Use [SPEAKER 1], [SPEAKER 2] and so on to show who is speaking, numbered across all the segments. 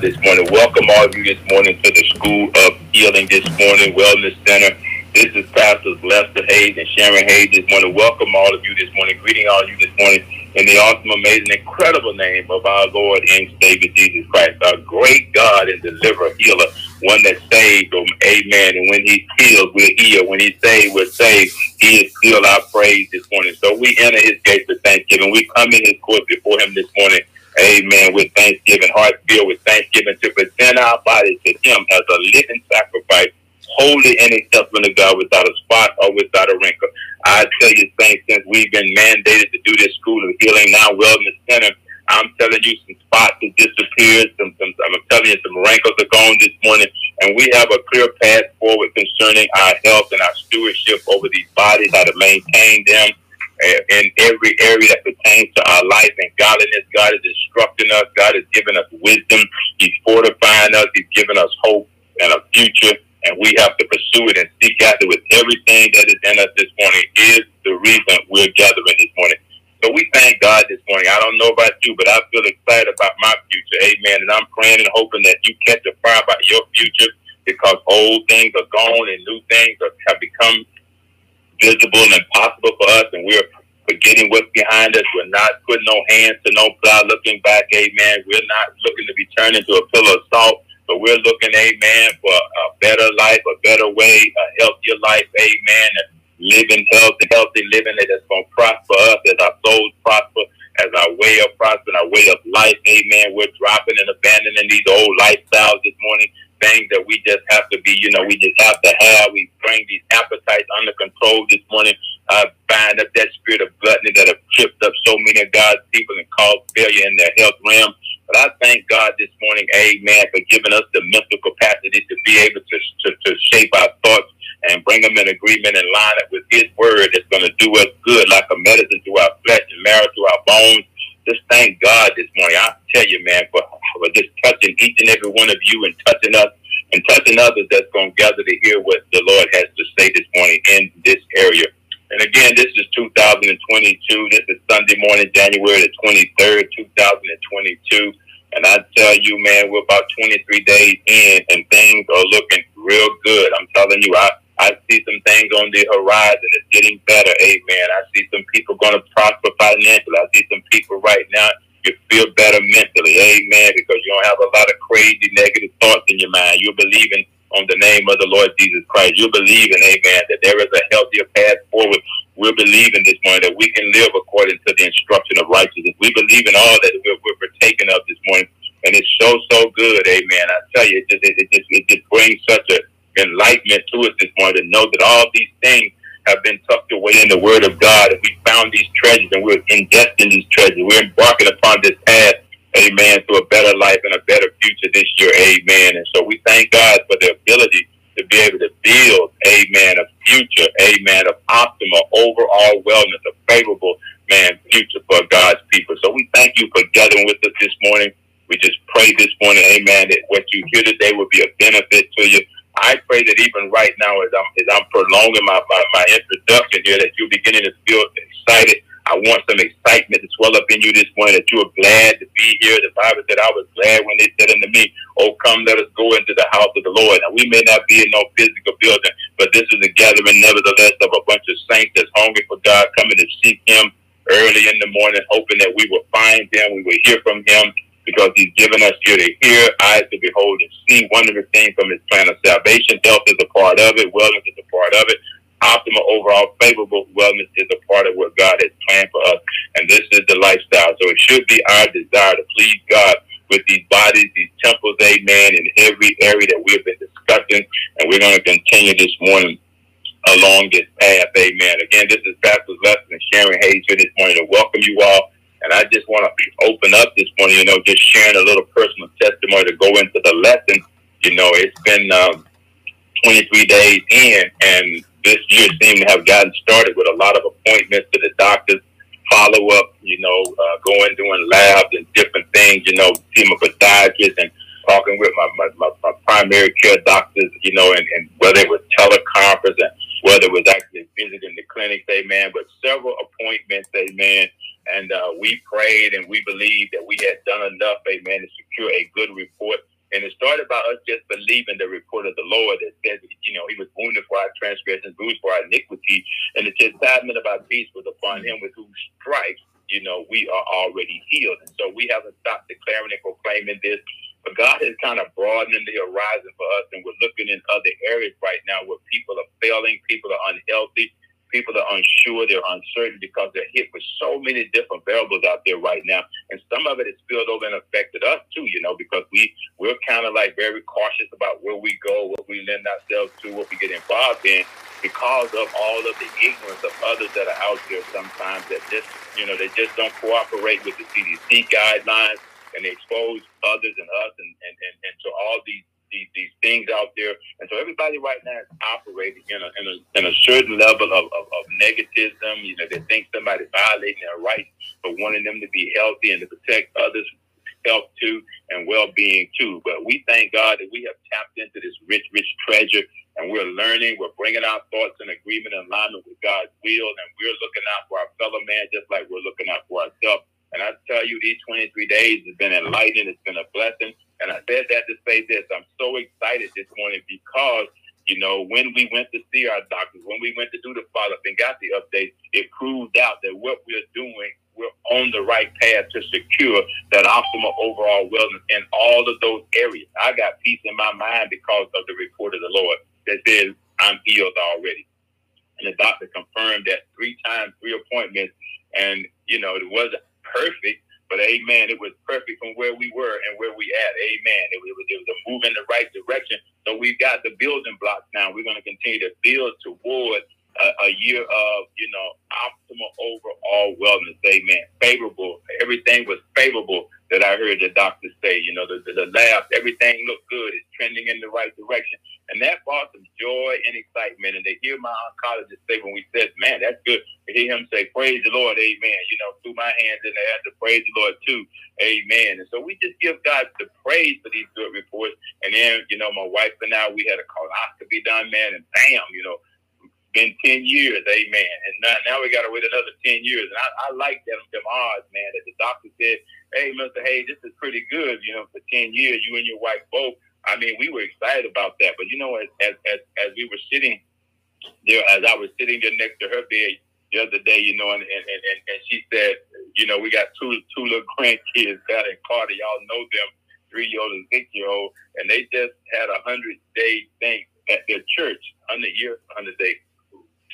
[SPEAKER 1] This morning. Welcome all of you this morning to the School of Healing this morning, Wellness Center. This is Pastors Lester Hayes and Sharon Hayes this morning. Welcome all of you this morning. Greeting all of you this morning in the awesome, amazing, incredible name of our Lord and Savior Jesus Christ, our great God and deliverer, healer, one that saved them. Amen. And when He heals, we're healed. When He saves, we're saved. He is still our praise this morning. So we enter His gates with thanksgiving. We come in His court before Him this morning. Amen. With thanksgiving, heart filled with thanksgiving to present our bodies to Him as a living sacrifice holy and acceptable to God without a spot or without a wrinkle. I tell you, saints, since we've been mandated to do this school of healing now wellness center, I'm telling you, some spots have disappeared. Some, some, I'm telling you, some wrinkles are gone this morning, and we have a clear path forward concerning our health and our stewardship over these bodies, how to maintain them in every area that pertains to our life and godliness. God is instructing us. God is giving us wisdom. He's fortifying us. He's giving us hope and a future and we have to pursue it and seek after with everything that is in us this morning is the reason we're gathering this morning. So we thank God this morning. I don't know about you, but I feel excited about my future. Amen. And I'm praying and hoping that you catch a fire about your future because old things are gone and new things have become visible and possible for us. And we're forgetting what's behind us. We're not putting no hands to no plow looking back. Amen. We're not looking to be turned into a pillar of salt but we're looking, amen, for a better life, a better way, a healthier life, amen, and living healthy, healthy living that's going to prosper us as our souls prosper, as our way of prospering, our way of life, amen. We're dropping and abandoning these old lifestyles this morning, things that we just have to be, you know, we just have to have. We bring these appetites under control this morning. I bind up that spirit of gluttony that have tripped up so many of God's people and caused failure in their health realm. But I thank God this morning, amen, for giving us the mental capacity to be able to, to, to shape our thoughts and bring them in agreement and line up with His word that's going to do us good, like a medicine to our flesh and marrow to our bones. Just thank God this morning. I tell you, man, for, for just touching each and every one of you and touching us and touching others that's going to gather to hear what the Lord has to say this morning in this area. And again, this is 2022. This is Sunday morning, January the 23rd, 2022. And I tell you, man, we're about 23 days in and things are looking real good. I'm telling you, I, I see some things on the horizon. It's getting better. Amen. I see some people going to prosper financially. I see some people right now, you feel better mentally. Amen. Because you don't have a lot of crazy negative thoughts in your mind. You're believing on the name of the Lord Jesus Christ. You believe in, amen, that there is a healthier path forward. We're believing this morning that we can live according to the instruction of righteousness. We believe in all that we're, we're partaking of this morning. And it's so, so good, amen. I tell you, it just, it, it just, it just brings such a enlightenment to us this morning to know that all these things have been tucked away in the Word of God, and we found these treasures, and we're ingesting these treasures. We're embarking upon this path amen, to a better life and a better future this year, amen. And so we thank God for the ability to be able to build, amen, a future, amen, of optimal overall wellness, a favorable, man, future for God's people. So we thank you for gathering with us this morning. We just pray this morning, amen, that what you hear today will be a benefit to you. I pray that even right now, as I'm, as I'm prolonging my, my, my introduction here, that you're beginning to feel excited I want some excitement to swell up in you this morning that you are glad to be here. The Bible said, I was glad when they said unto me, Oh, come, let us go into the house of the Lord. Now, we may not be in no physical building, but this is a gathering, nevertheless, of a bunch of saints that's hungry for God, coming to seek Him early in the morning, hoping that we will find Him, we will hear from Him, because He's given us ear to hear, eyes to behold, and see wonderful things from His plan of salvation. Health is a part of it, wellness is a part of it optimal overall favorable wellness is a part of what God has planned for us. And this is the lifestyle. So it should be our desire to please God with these bodies, these temples, amen, in every area that we have been discussing. And we're going to continue this morning along this path, amen. Again, this is Pastor Lester and Sharon Hayes here this morning to welcome you all. And I just want to open up this morning, you know, just sharing a little personal testimony to go into the lesson. You know, it's been um, 23 days in, and this year seemed to have gotten started with a lot of appointments to the doctors, follow up, you know, uh, going doing labs and different things, you know, seeing a podiatrist and talking with my, my, my, my primary care doctors, you know, and, and whether it was teleconference and whether it was actually visiting the clinics, amen, but several appointments, amen. And uh, we prayed and we believed that we had done enough, amen, to secure a good report And it started by us just believing the report of the Lord that said, you know, he was wounded for our transgressions, bruised for our iniquity, and the chastisement of our peace was upon him with whose stripes, you know, we are already healed. And so we haven't stopped declaring and proclaiming this. But God is kind of broadening the horizon for us, and we're looking in other areas right now where people are failing, people are unhealthy, people are unsure, they're uncertain because they're hit with so many different variables out there right now. And some of it has spilled over and affected us too, you know, because we, we're kind of like very cautious about where we go, what we lend ourselves to, what we get involved in because of all of the ignorance of others that are out there sometimes that just, you know, they just don't cooperate with the CDC guidelines and they expose others and us and, and, and, and to all these these, these things out there. And so everybody right now is operating in a, in a, in a certain level of, of, of negativism. You know, they think somebody's violating their rights for wanting them to be healthy and to protect others' health too and well-being too. But we thank God that we have tapped into this rich, rich treasure and we're learning. We're bringing our thoughts in agreement and alignment with God's will. And we're looking out for our fellow man just like we're looking out for ourselves. And I tell you, these 23 days has been enlightening. It's been a blessing. And I said that to say this. I'm so excited this morning because, you know, when we went to see our doctors, when we went to do the follow up and got the update, it proved out that what we're doing, we're on the right path to secure that optimal overall wellness in all of those areas. I got peace in my mind because of the report of the Lord that says I'm healed already. And the doctor confirmed that three times, three appointments. And, you know, it wasn't perfect, but amen, it was perfect from where we were and where we at. Amen. It was, it was a move in the right direction. So we've got the building blocks now. We're going to continue to build toward a, a year of, you know, optimal overall wellness. Amen. Favorable. Everything was favorable that I heard the doctors say. You know, the, the, the lab, everything looked good. It's trending in the right direction. And that brought some joy and excitement. And to hear my oncologist say when we said, man, that's good. To hear him say, praise the Lord, amen. You know, threw my hands in the air to praise the Lord too, amen. And so we just give God the praise for these good reports. And then, you know, my wife and I, we had a colonoscopy done, man, and bam, you know, been 10 years, amen. And now, now we got to wait another 10 years. And I, I like them, them odds, man, that the doctor said, hey, Mr. Hayes, this is pretty good, you know, for 10 years, you and your wife both. I mean, we were excited about that. But, you know, as, as, as, as we were sitting there, as I was sitting there next to her bed the other day, you know, and, and, and, and she said, you know, we got two two little grandkids, Beth and Carter. Y'all know them, three year old and six year old, and they just had a hundred day thing at their church, hundred year, hundred day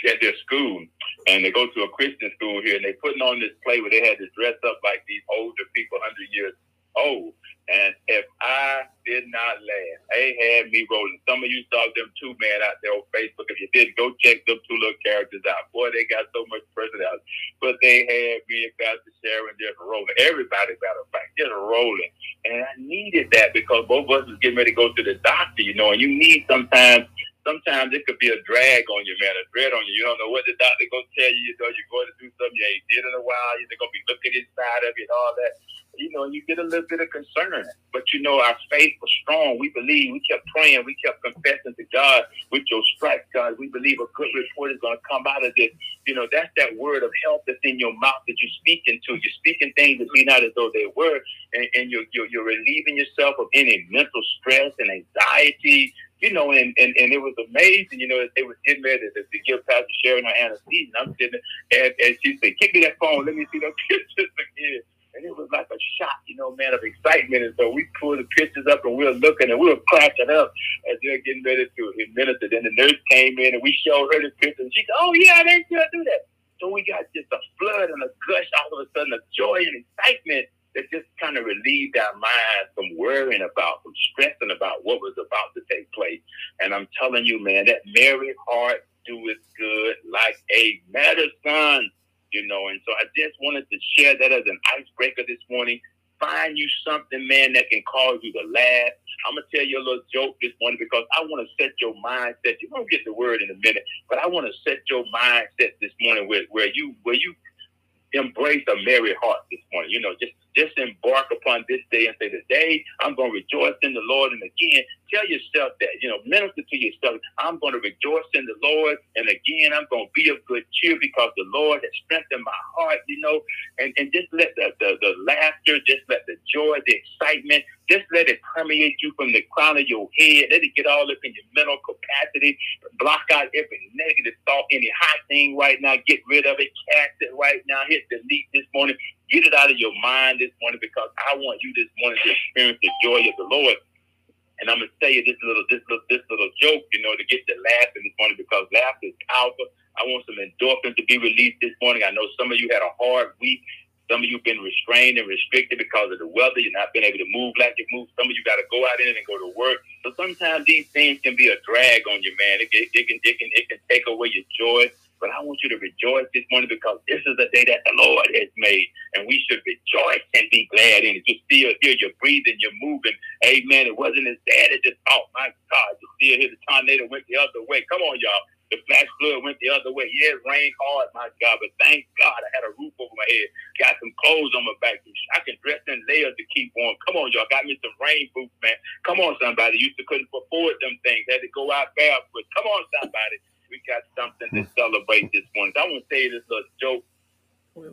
[SPEAKER 1] at their school, and they go to a Christian school here, and they putting on this play where they had to dress up like these older people, hundred years old. And if I did not laugh, they had me rolling. Some of you saw them too, man, out there on Facebook. If you did, go check them two little characters out. Boy, they got so much personality. But they had me and Pastor Sharon just rolling. Everybody, matter of fact, just rolling. And I needed that because both of us was getting ready to go to the doctor, you know, and you need sometimes sometimes it could be a drag on you, man, a dread on you. You don't know what the doctor gonna tell you. You know, you're going to do something you ain't did in a while. You're gonna be looking inside of you and all that. You know, you get a little bit of concern. But you know, our faith was strong. We believe. We kept praying. We kept confessing to God with your stripes, God. We believe a good report is gonna come out of this. You know, that's that word of health that's in your mouth that you're speaking to. You're speaking things that be not as though they were, and, and you're, you're you're relieving yourself of any mental stress and anxiety you know, and, and, and it was amazing, you know, they were getting ready to, to give Pastor Sharon her anesthesia. And I'm sitting there, and, and she said, Give me that phone, let me see those pictures again. And it was like a shot, you know, man, of excitement. And so we pulled the pictures up and we were looking and we were cracking up as they were getting ready to administer. Then the nurse came in and we showed her the picture and she said, Oh, yeah, they should do that. So we got just a flood and a gush all of a sudden of joy and excitement that just kind of relieved our minds from worrying about, from stressing about what was about to take place. And I'm telling you, man, that merry heart doeth good like a medicine, you know. And so I just wanted to share that as an icebreaker this morning. Find you something, man, that can cause you to laugh. I'm gonna tell you a little joke this morning because I want to set your mindset. You're gonna get the word in a minute, but I want to set your mindset this morning where, where you where you embrace a merry heart this morning. You know, just just embark upon this day and say, Today I'm going to rejoice in the Lord. And again, tell yourself that, you know, minister to yourself, I'm going to rejoice in the Lord. And again, I'm going to be of good cheer because the Lord has strengthened my heart, you know, and, and just let the, the, the laughter, just let the joy, the excitement, just let it permeate you from the crown of your head. Let it get all up in your mental capacity. Block out every negative thought, any hot thing right now. Get rid of it. Cast it right now. Hit delete this morning. Get it out of your mind this morning because I want you this morning to experience the joy of the Lord. And I'm gonna tell you this little this little this little joke, you know, to get you laughing this morning because laughter is powerful. I want some endorphins to be released this morning. I know some of you had a hard week. Some of you been restrained and restricted because of the weather. You're not been able to move like you move. Some of you got to go out in and go to work. So sometimes these things can be a drag on you, man. It, it, it can it can it can take away your joy. But I want you to rejoice this morning because this is the day that the Lord has made, and we should rejoice and be glad in it. You still hear you're breathing, you're moving. Amen. It wasn't as bad as just, thought. My God, you still hear the tornado went the other way. Come on, y'all. The flash flood went the other way. Yeah, it rained hard, my God, but thank God I had a roof over my head. Got some clothes on my back. I can dress in layers to keep warm. Come on, y'all. Got me some rain boots, man. Come on, somebody. Used to couldn't afford them things. Had to go out barefoot. Come on, somebody. We got something to celebrate this morning. So I want to say this little joke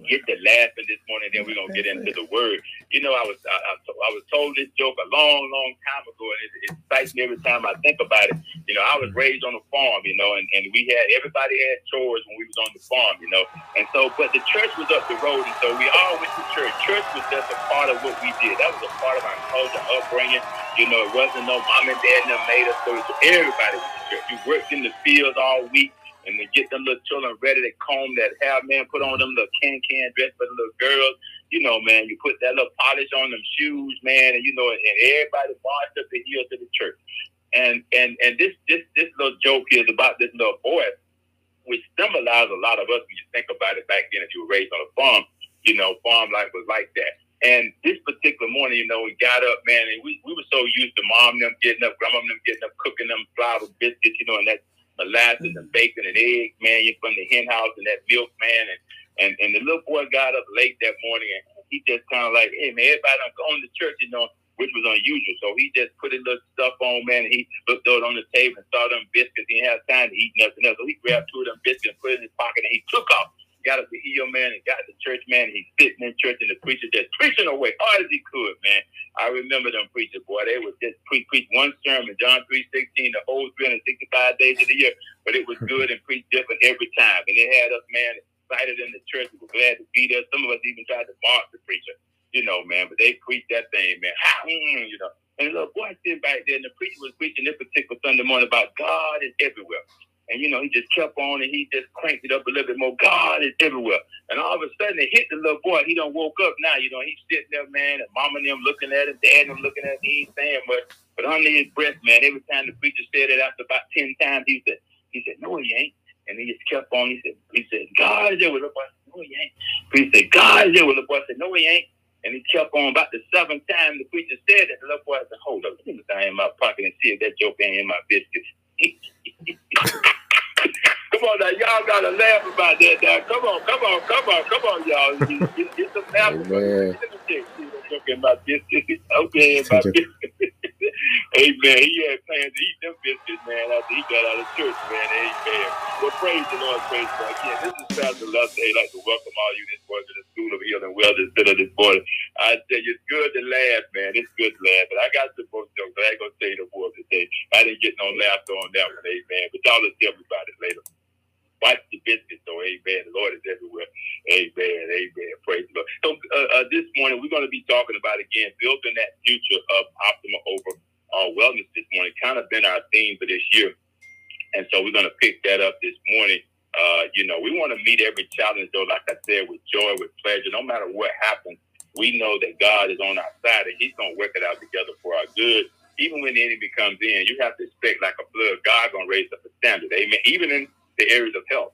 [SPEAKER 1] get to laughing this morning. Then we're gonna get into the word. You know, I was I, I, was told this joke a long, long time ago, and it, it excites me every time I think about it. You know, I was raised on a farm, you know, and, and we had everybody had chores when we was on the farm, you know, and so but the church was up the road, and so we all went to church. Church was just a part of what we did. That was a part of our culture, upbringing. You know, it wasn't no mom and dad that made us so everybody was to church. You worked in the fields all week and to get them little children ready to comb that hair, man, put on them little can can dress for the little girls. You know, man, you put that little polish on them shoes, man, and you know, and everybody marched up the hill to the church. And and and this this this little joke here is about this little boy, which symbolizes a lot of us when you think about it back then if you were raised on a farm. You know, farm life was like that. And this particular morning, you know, we got up, man, and we, we were so used to mom them getting up, grandma them getting up, cooking them flour biscuits, you know, and that molasses and bacon and eggs, man. You from the hen house and that milk, man. And, and and the little boy got up late that morning and he just kind of like, hey man, everybody done gone to church, you know, which was unusual. So he just put his little stuff on, man. And he looked out on the table and saw them biscuits. He didn't have time to eat nothing else. So he grabbed two of them biscuits and put it in his pocket and he took off got up the hill, man, and got the church, man. He's sitting in church, and the preacher just preaching away hard as he could, man. I remember them preachers, boy. They would just preach, preach one sermon, John three sixteen, the whole three hundred sixty five days of the year. But it was good and preached different every time, and it had us, man, excited in the church. We were glad to be there. Some of us even tried to mark the preacher, you know, man. But they preached that thing, man. Mm, you know. And little boy sitting back there, and the preacher was preaching this particular Sunday morning about God is everywhere. And you know, he just kept on and he just cranked it up a little bit more. God is everywhere. And all of a sudden it hit the little boy. He don't woke up now. You know, he's sitting there, man, and mom and them looking at him, dad and them looking at him. He ain't saying much. But under his breath, man, every time the preacher said it after about ten times, he said, he said, No, he ain't. And he just kept on. He said, he said, God is there with the boy. No, he ain't. He said, God is there with the boy. Said, No, he ain't. And he kept on about the seventh time the preacher said it. The little boy said, Hold up, let me down in my pocket and see if that joke ain't in my biscuits. Come on now, y'all gotta laugh about that now. Come on, come on, come on, come on, y'all. Get, get some laughter. Okay, my biscuits. Okay. Amen. He had plans to eat them biscuits, man, after he got out of church, man. Amen. Well, praise the Lord, praise the Lord. Again, this is Pastor Lester. I'd like to welcome all you this morning to the School of Healing Wellness Center this morning. I tell you, it's good to laugh, man. It's good to laugh. But I got some more jokes, I ain't going to say no more today. I didn't get no laughter on that one, amen. But y'all will tell me about it later. Watch the business, so amen. The Lord is everywhere. Amen. Amen. Praise the Lord. So uh, uh, this morning, we're going to be talking about, again, building that future of optimal over uh, wellness this morning. Kind of been our theme for this year. And so we're going to pick that up this morning. Uh, you know, we want to meet every challenge, though, like I said, with joy, with pleasure. No matter what happens, we know that God is on our side and He's going to work it out together for our good. Even when the enemy comes in, you have to expect, like a flood, God going to raise up a standard. Amen. Even in the areas of health.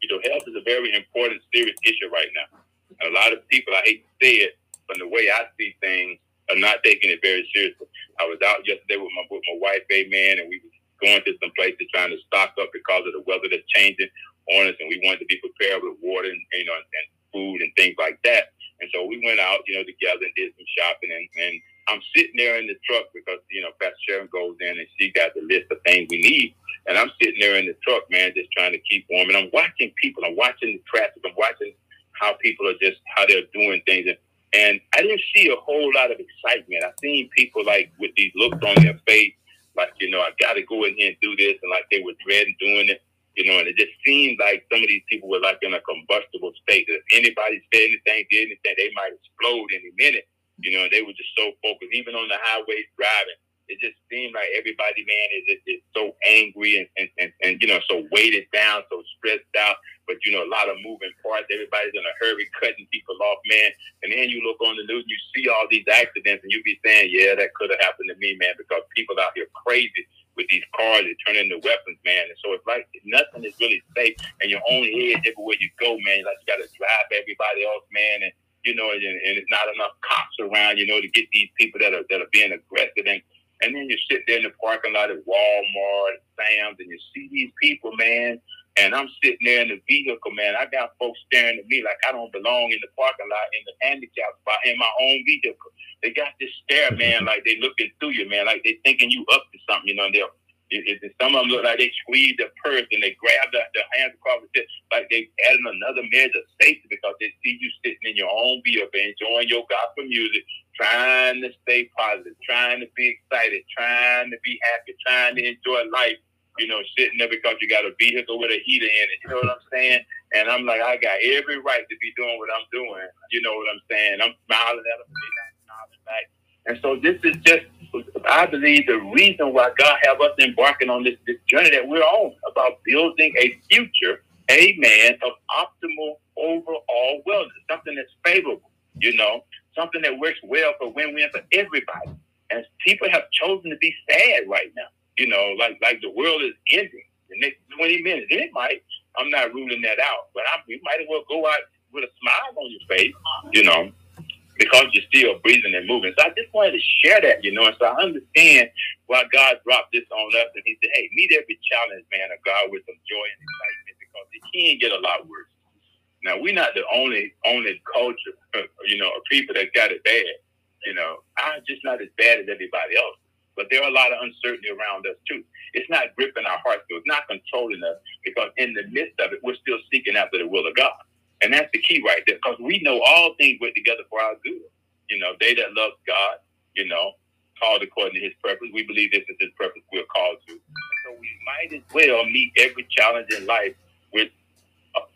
[SPEAKER 1] You know, health is a very important, serious issue right now. And a lot of people, I hate to say it, from the way I see things, are not taking it very seriously. I was out yesterday with my with my wife, amen, and we was going to some places trying to stock up because of the weather that's changing on us, and we wanted to be prepared with water and you know and, and food and things like that. And so we went out, you know, together and did some shopping. And, and I'm sitting there in the truck because, you know, Pastor Sharon goes in and she got the list of things we need. And I'm sitting there in the truck, man, just trying to keep warm. And I'm watching people. I'm watching the traffic. I'm watching how people are just, how they're doing things. And, and I didn't see a whole lot of excitement. I seen people like with these looks on their face, like, you know, I got to go in here and do this. And like they were dreading doing it you know, and it just seemed like some of these people were like in a combustible state. If anybody said anything, did anything, they might explode any minute. You know, they were just so focused, even on the highway driving. It just seemed like everybody, man, is, is, is so angry and, and, and, and, you know, so weighted down, so stressed out. But, you know, a lot of moving parts. Everybody's in a hurry, cutting people off, man. And then you look on the news and you see all these accidents and you be saying, yeah, that could have happened to me, man, because people out here crazy with these cars that turn into weapons, man. And so it's like nothing is really safe, and you're on edge everywhere you go, man. Like you got to drive everybody else, man, and you know, and, and it's not enough cops around, you know, to get these people that are that are being aggressive. And and then you sit there in the parking lot at Walmart, Sam's, and you see these people, man. And I'm sitting there in the vehicle, man. I got folks staring at me like I don't belong in the parking lot in the handicap spot in my own vehicle. They got this stare, man, like they looking through you, man, like they thinking you up to something, you know. And they'll, it, it, some of them look like they squeeze their purse and they grab the, their hands across the chest, like they adding another measure of safety because they see you sitting in your own vehicle enjoying your gospel music, trying to stay positive, trying to be excited, trying to be happy, trying to enjoy life. You know, sitting there because you got a vehicle with a heater in it. You know what I'm saying? And I'm like, I got every right to be doing what I'm doing. You know what I'm saying? I'm smiling at them smiling back. And so this is just, I believe, the reason why God have us embarking on this, this journey that we're on about building a future, amen, of optimal overall wellness, something that's favorable, you know, something that works well for win-win for everybody. And people have chosen to be sad right now, you know, like like the world is ending the next 20 minutes. It might, I'm not ruling that out, but I, we might as well go out with a smile on your face, you know, because you're still breathing and moving. So I just wanted to share that, you know. And so I understand why God dropped this on us, and He said, "Hey, meet every challenge, man, of God with some joy and excitement, because it can get a lot worse." Now we're not the only only culture, you know, people that got it bad. You know, I'm just not as bad as everybody else. But there are a lot of uncertainty around us too. It's not gripping our hearts, it's not controlling us because in the midst of it, we're still seeking after the will of God. And that's the key right there, because we know all things work together for our good. You know, they that love God, you know, called according to his purpose. We believe this is his purpose we're called to. So we might as well meet every challenge in life uh,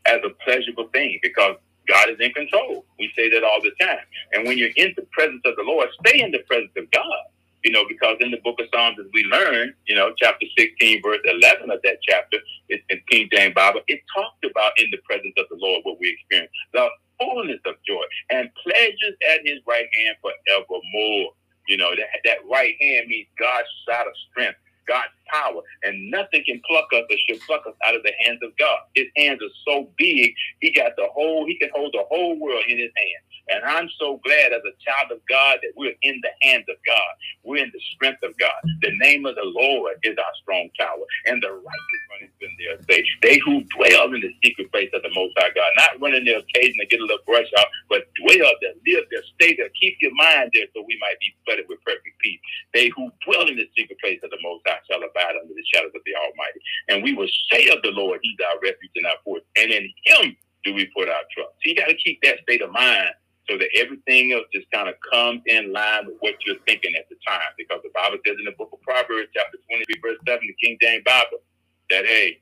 [SPEAKER 1] as a pleasurable thing because God is in control. We say that all the time. And when you're in the presence of the Lord, stay in the presence of God you know, because in the book of Psalms, as we learn, you know, chapter 16, verse 11 of that chapter, it's in King James Bible, it talked about in the presence of the Lord what we experience, the fullness of joy and pleasures at his right hand forevermore. You know, that, that right hand means God's side of strength, God's power, and nothing can pluck us or should pluck us out of the hands of God. His hands are so big, he got the whole, he can hold the whole world in his hands. And I'm so glad as a child of God that we're in the hands of God. We're in the strength of God. The name of the Lord is our strong tower, and the righteous run in their safe. They who dwell in the secret place of the Most High God, not running there occasionally to get a little brush off, but dwell there, live there, stay there, keep your mind there, so we might be flooded with perfect peace. They who dwell in the secret place of the Most High shall abide under the shadows of the Almighty. And we will say of the Lord, He's our refuge and our fortress, and in Him do we put our trust. So you got to keep that state of mind so that everything else just kind of comes in line with what you're thinking at the time. Because the Bible says in the book of Proverbs, chapter 23, verse 7, the King James Bible, that, hey,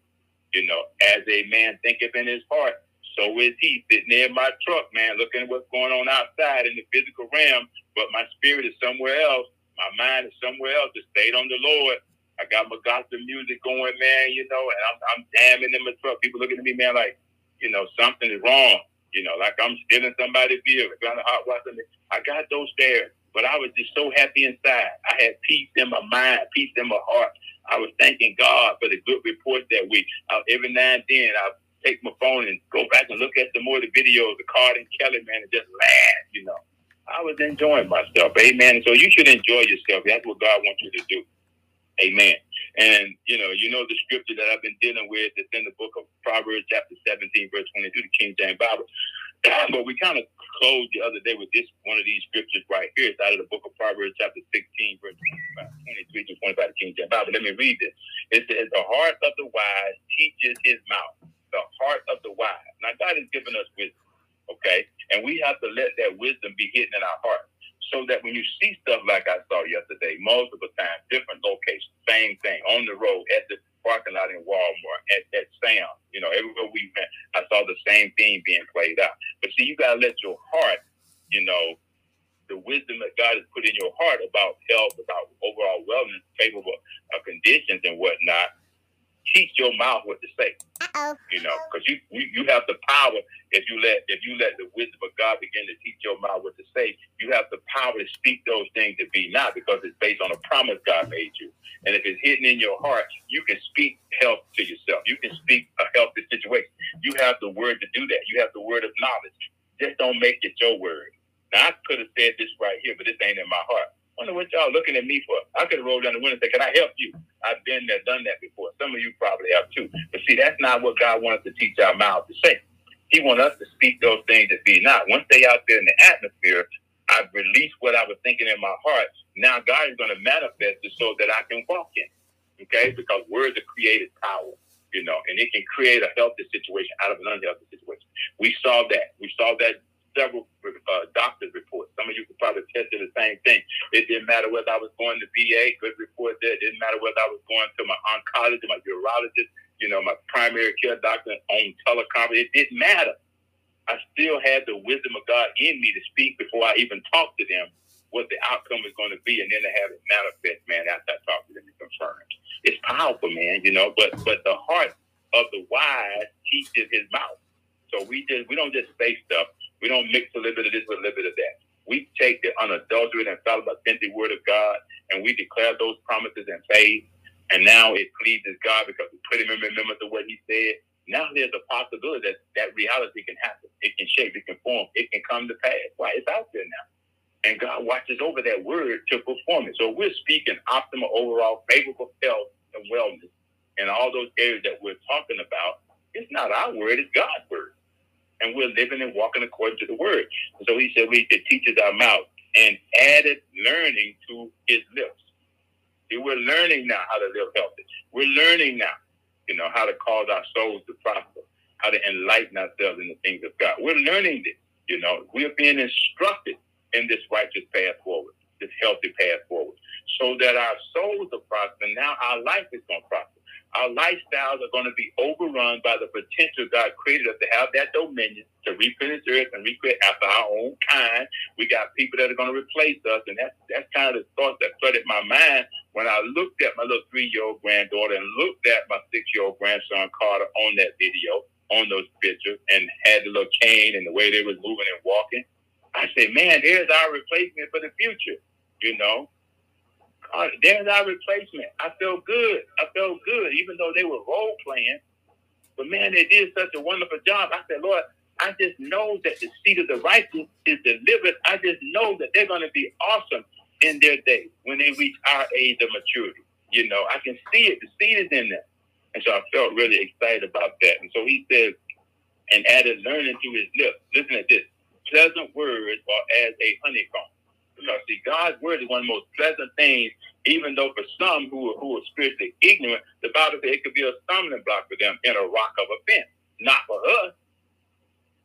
[SPEAKER 1] you know, as a man thinketh in his heart, so is he sitting there in my truck, man, looking at what's going on outside in the physical realm, but my spirit is somewhere else. My mind is somewhere else. It stayed on the Lord. I got my gospel music going, man, you know, and I'm, I'm jamming in my truck. People looking at me, man, like, you know, something is wrong. You know, like I'm stealing somebody's vehicle, trying to hot wash I got those there, but I was just so happy inside. I had peace in my mind, peace in my heart. I was thanking God for the good reports that week. Uh, every now and then, I take my phone and go back and look at some more of the videos, the Card and Kelly, man, and just laugh, you know. I was enjoying myself. Amen. so you should enjoy yourself. That's what God wants you to do. Amen. And you know, you know the scripture that I've been dealing with. It's in the book of Proverbs, chapter 17, verse 22, the King James Bible. but we kind of closed the other day with this one of these scriptures right here. It's out of the book of Proverbs, chapter 16, verse 23 to 25 the King James Bible. Let me read this. It says, The heart of the wise teaches his mouth. The heart of the wise. Now, God has given us wisdom, okay? And we have to let that wisdom be hidden in our heart so that when you see stuff like I saw yesterday, multiple times, different locations, same thing, on the road, at the parking lot in Walmart, at, at Sam, you know, everywhere we went, I saw the same thing being played out. But see, you got to let your heart, you know, the wisdom that God has put in your heart about health, about overall wellness, favorable uh, conditions and whatnot, teach your mouth what to say. Uh-oh. You know, because you, you you have the power if you let if you let the wisdom of God begin to teach your mouth what to say. You have the power to speak those things to be not because it's based on a promise God made you. And if it's hidden in your heart, you can speak health to yourself. You can speak a healthy situation. You have the word to do that. You have the word of knowledge. Just don't make it your word. Now I could have said this right here, but this ain't in my heart wonder what y'all looking at me for. I could have rolled down the window and said, Can I help you? I've been there, done that before. Some of you probably have too. But see, that's not what God wants to teach our mouths to say. He wants us to speak those things that be not. Once they out there in the atmosphere, I've released what I was thinking in my heart. Now God is going to manifest it so that I can walk in. Okay? Because words are created power, you know, and it can create a healthy situation out of an unhealthy situation. We saw that. We saw that several uh, doctor's reports. Some of you could probably attest to the same thing. It didn't matter whether I was going to VA, good report there. It didn't matter whether I was going to my oncologist, my urologist, you know, my primary care doctor on teleconference. It didn't matter. I still had the wisdom of God in me to speak before I even talked to them what the outcome is going to be, and then to have it manifest, man, after I talk to them and confirm. It's powerful, man, you know, but but the heart of the wise teaches his mouth. So we just we don't just say stuff. We don't mix a little bit of this with a little bit of that. We take the unadulterated and fallible, authentic word of God and we declare those promises in faith. And now it pleases God because we put him in remembrance of what he said. Now there's a possibility that that reality can happen. It can shape, it can form, it can come to pass. Why? It's out there now. And God watches over that word to perform it. So we're speaking optimal overall favorable health and wellness in all those areas that we're talking about. It's not our word, it's God's word and we're living and walking according to the word. So he said, we it teaches our mouth and added learning to his lips. See, we're learning now how to live healthy. We're learning now, you know, how to cause our souls to prosper, how to enlighten ourselves in the things of God. We're learning this, you know, we're being instructed in this righteous path forward, this healthy path forward, so that our souls are prospering. Now our life is going to prosper our lifestyles are going to be overrun by the potential God created us to have that dominion to replenish earth and recreate after our own kind. We got people that are going to replace us, and that's that's kind of the thought that flooded my mind when I looked at my little three-year-old granddaughter and looked at my six-year-old grandson Carter on that video, on those pictures, and had the little cane and the way they was moving and walking. I said, man, there's our replacement for the future, you know uh, there's our replacement. I felt good. I felt good, even though they were role playing. But man, they did such a wonderful job. I said, Lord, I just know that the seed of the righteous is delivered. I just know that they're going to be awesome in their day when they reach our age of maturity. You know, I can see it. The seed is in them. And so I felt really excited about that. And so he said, and added learning to his lips. Listen at this. Pleasant words are as a honeycomb. Because see, God's word is one of the most pleasant things, even though for some who, who are spiritually ignorant, the Bible says it could be a stumbling block for them and a rock of offense. Not for us.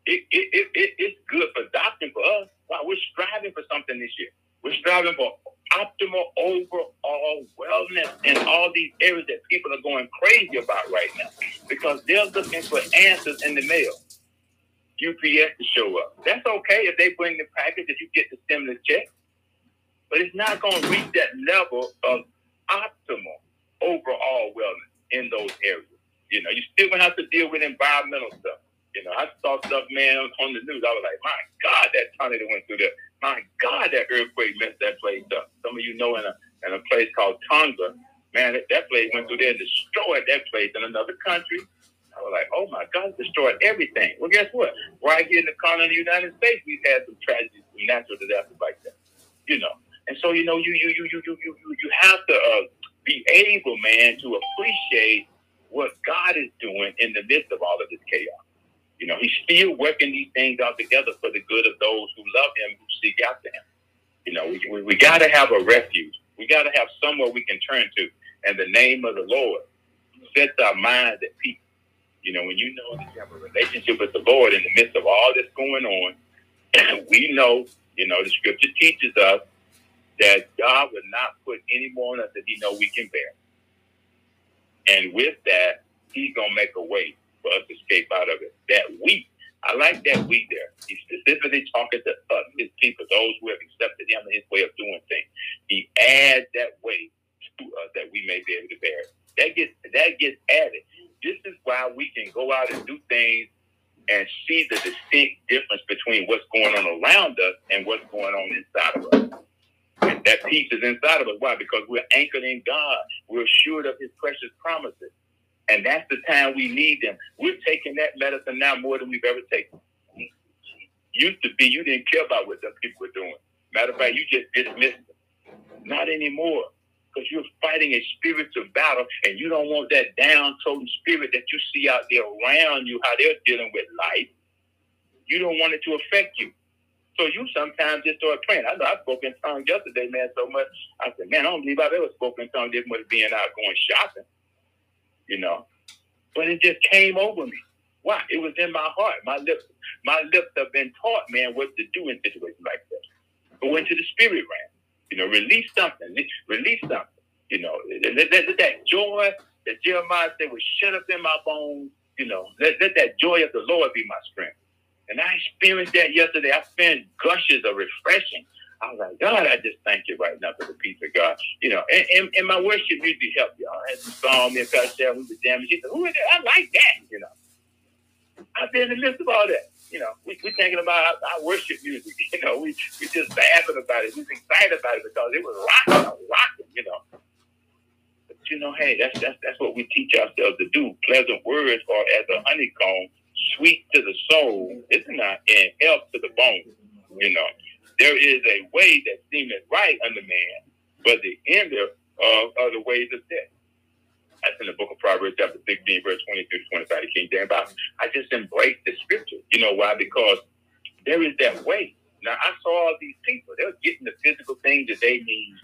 [SPEAKER 1] It, it, it, it, it's good for doctrine for us. Wow, we're striving for something this year. We're striving for optimal overall wellness in all these areas that people are going crazy about right now because they're looking for answers in the mail. UPS to show up. That's okay if they bring the package if you get the stimulus check but it's not going to reach that level of optimal overall wellness in those areas. You know, you still gonna have to deal with environmental stuff. You know, I saw stuff, man, on the news. I was like, my God, that tornado went through there. My God, that earthquake messed that place up. Some of you know in a in a place called Tonga, man, that, that place went through there and destroyed that place in another country. I was like, oh my God, destroyed everything. Well, guess what? Right here in the continent of the United States, we've had some tragedies, some natural disasters like that. You know, and so, you know, you you you you you you you have to uh, be able, man, to appreciate what God is doing in the midst of all of this chaos. You know, he's still working these things out together for the good of those who love him, who seek after him. You know, we, we, we got to have a refuge. We got to have somewhere we can turn to. And the name of the Lord sets our minds at peace. You know, when you know that you have a relationship with the Lord in the midst of all that's going on, we know, you know, the scripture teaches us that God would not put any more on us that he know we can bear. And with that, he's going to make a way for us to escape out of it. That we, I like that we there. He's specifically talking to us, his people, those who have accepted him and his way of doing things. He adds that way to us that we may be able to bear it. That gets that gets added. This is why we can go out and do things and see the distinct difference between what's going on around us and what's going on inside of us. And that peace is inside of us. Why? Because we're anchored in God. We're assured of his precious promises. And that's the time we need them. We're taking that medicine now more than we've ever taken. Used to be, you didn't care about what the people were doing. Matter of fact, you just dismissed them. Not anymore because you're fighting a spiritual battle and you don't want that downtrodden spirit that you see out there around you, how they're dealing with life. You don't want it to affect you. So you sometimes just start praying. I know I spoke in tongues yesterday, man, so much. I said, man, I don't believe I've ever spoken in tongues this much being out going shopping, you know. But it just came over me. Why? It was in my heart. My lips, my lips have been taught, man, what to do in situations like that. Go into the spirit realm. You know, release something. Release something. You know, let, let, that joy that Jeremiah said was shut up in my bones. You know, let, let that joy of the Lord be my strength. And I experienced that yesterday. I felt gushes of refreshing. I was like, God, I just thank you right now for the peace of God. You know, and, and, and my worship music helped y'all. I had some song and Pastor we were jamming. She said, Who is that? I like that, you know. I've been in the midst of all that you know, we, we're thinking about our, our, worship music. You know, we we just laughing about it. We was excited about it because it was rocking, rocking. You know, but you know, hey, that's that's that's what we teach ourselves to do. Pleasant words are as a honeycomb, sweet to the soul, isn't it? And health to the bone. You know, there is a way that seemeth right unto man, but the end of are the ways of death. That's in the book of Proverbs, chapter 16, verse 23 to 25, the King James Bible. I just embrace the scripture. You know why? Because there is that way. Now, I saw all these people. They were getting the physical things that they need.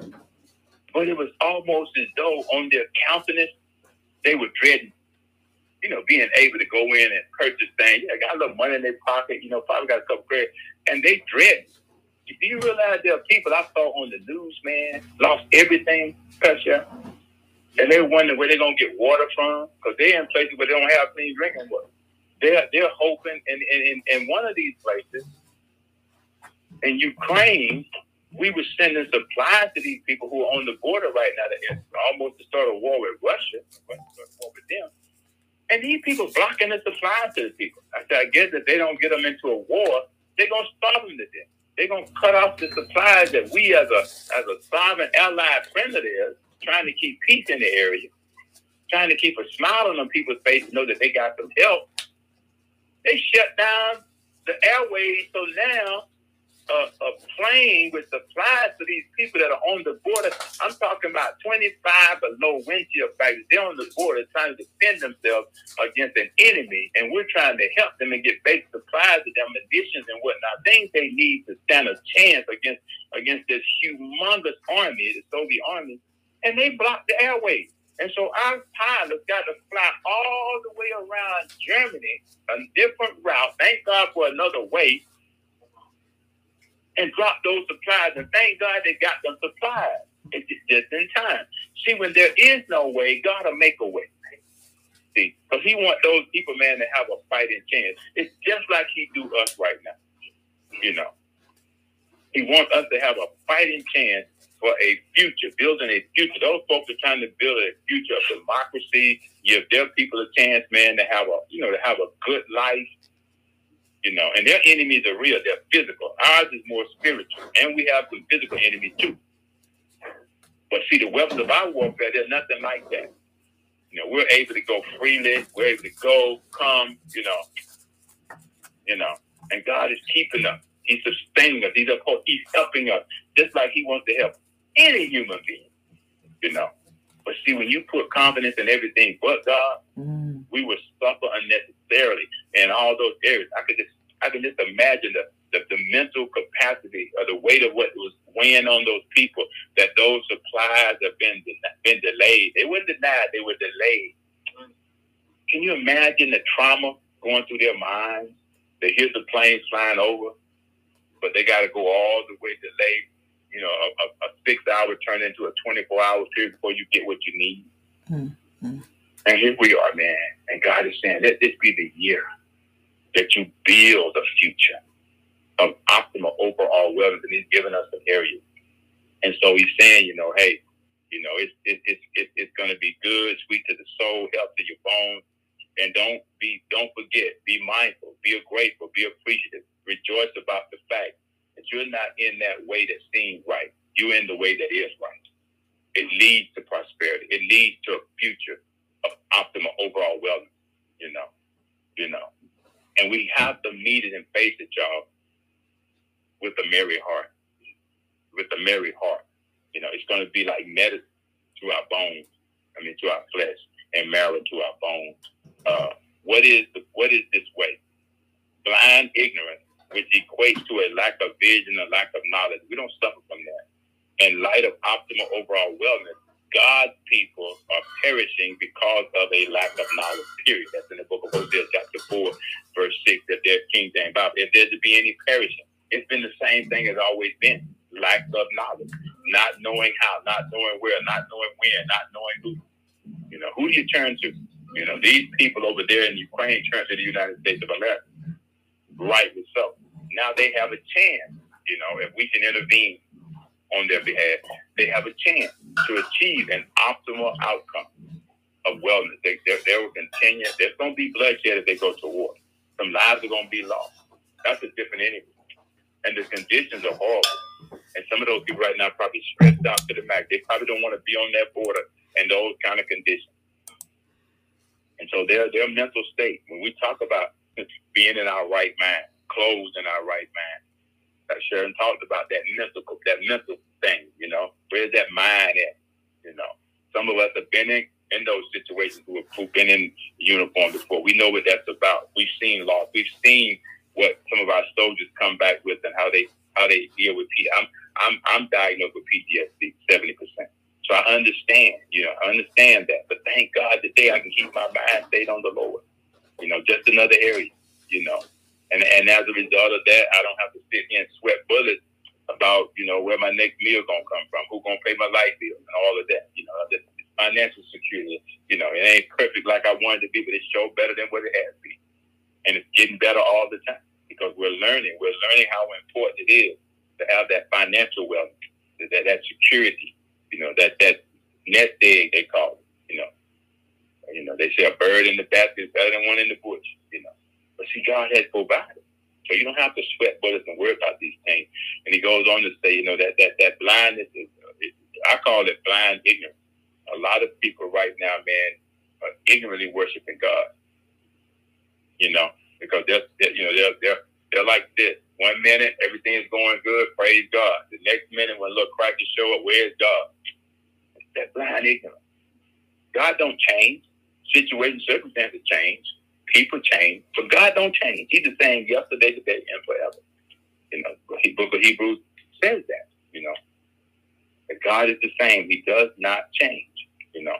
[SPEAKER 1] But it was almost as though on their countenance, they were dreading, you know, being able to go in and purchase things. Yeah, got a little money in their pocket, you know, probably got a couple credit. And they dread. Do you realize there are people I saw on the news, man, lost everything, pressure, and they're wondering where they're gonna get water from because they're in places where they don't have clean drinking water. They're they're hoping in in, one of these places in Ukraine, we were sending supplies to these people who are on the border right now. That almost to start a war with Russia, war with them. And these people blocking the supplies to the people. I said, I guess if they don't get them into a war, they're gonna starve them to death. They're gonna cut off the supplies that we, as a as a sovereign allied friend of theirs, trying to keep peace in the area, trying to keep a smile on people's face to know that they got some help. They shut down the airways, so now a plane with supplies to these people that are on the border. I'm talking about 25 below wind chill factors. They're on the border trying to defend themselves against an enemy, and we're trying to help them and get basic supplies to them, munitions and whatnot, things they need to stand a chance against against this humongous army, the Soviet army and they blocked the airways. And so our pilots got to fly all the way around Germany, a different route. Thank God for another way, and drop those supplies. And thank God they got them supplies. It's just in time. See, when there is no way, God will make a way. See, because He want those people, man, to have a fighting chance. It's just like He do us right now. You know, He wants us to have a fighting chance for a future, building a future. Those folks are trying to build a future of democracy, give their people a chance, man, to have a you know to have a good life. You know, and their enemies are real. They're physical. Ours is more spiritual, and we have some physical enemies too. But see, the weapons of our warfare, they're nothing like that. You know, we're able to go freely. We're able to go, come. You know, you know, and God is keeping us. He's sustaining us. He's, he's helping us, just like He wants to help any human being, you know. But see, when you put confidence in everything but God, mm. we will suffer unnecessarily. And all those areas. I could just I can just imagine the, the, the mental capacity or the weight of what was weighing on those people that those supplies have been been delayed. They weren't denied; they were delayed. Can you imagine the trauma going through their minds? They hear the planes flying over, but they got to go all the way delayed. You know, a, a, six hour turn into a 24 hour period before you get what you need. Mm-hmm. And here we are, man. And God is saying, let this be the year that you build a future of optimal overall wellness. And He's given us an area. And so He's saying, you know, hey, you know, it's it's it's it's going to be good, sweet to the soul, health to your bones, and don't be don't forget, be mindful, be grateful, be appreciative, rejoice about the fact that you're not in that way that seems right. You're in the way that is right. It leads to prosperity. It leads to a future of optimal overall wellness. You know, you know, and we have to meet it and face it, y'all, with a merry heart. With a merry heart. You know, it's going to be like medicine to our bones. I mean, to our flesh and marrow to our bones. Uh, what is the, what is this way? Blind ignorance, which equates to a lack of vision, a lack of knowledge. We don't suffer from that. In light of optimal overall wellness, God's people are perishing because of a lack of knowledge. Period. That's in the book of Hosea, chapter four, verse six. That there's King James Bible. If there's to be any perishing, it's been the same thing as always been: lack of knowledge, not knowing how, not knowing where, not knowing when, not knowing who. You know, who do you turn to? You know, these people over there in Ukraine turn to the United States of America. Rightly so. Now they have a chance. You know, if we can intervene on their behalf, they have a chance to achieve an optimal outcome of wellness. They, they, they will continue. There's going to be bloodshed if they go to war. Some lives are going to be lost. That's a different enemy. And the conditions are horrible. And some of those people right now are probably stressed out to the max. They probably don't want to be on that border and those kind of conditions. And so their their mental state, when we talk about being in our right mind, closed in our right mind, Sharon talked about that mental that mental thing, you know. Where's that mind at? You know. Some of us have been in, in those situations who have been in uniform before. We know what that's about. We've seen loss. We've seen what some of our soldiers come back with and how they how they deal with P. I'm I'm I'm diagnosed with PTSD, seventy percent. So I understand, you know, I understand that. But thank God today I can keep my mind stayed on the Lord. You know, just another area, you know. And and as a result of that, I don't have to sit here and sweat bullets about you know where my next meal gonna come from, who gonna pay my light bill, and all of that. You know, just financial security. You know, it ain't perfect like I wanted to be, but it's sure better than what it has been, and it's getting better all the time because we're learning. We're learning how important it is to have that financial wealth, that that security. You know, that that nest egg they call it. You know, you know they say a bird in the basket is better than one in the bush. You know. But see, God has provided. So you don't have to sweat bullets and worry about these things. And he goes on to say, you know, that that that blindness is, is I call it blind ignorance. A lot of people right now, man, are ignorantly worshiping God. You know, because they're, they're you know they're they're they're like this. One minute everything is going good, praise God. The next minute when little crackers show up, where's God? That blind ignorance. God don't change. Situation, circumstances change. People change, but God don't change. He's the same yesterday, today, and forever. You know, the book of Hebrews says that, you know. That God is the same. He does not change, you know.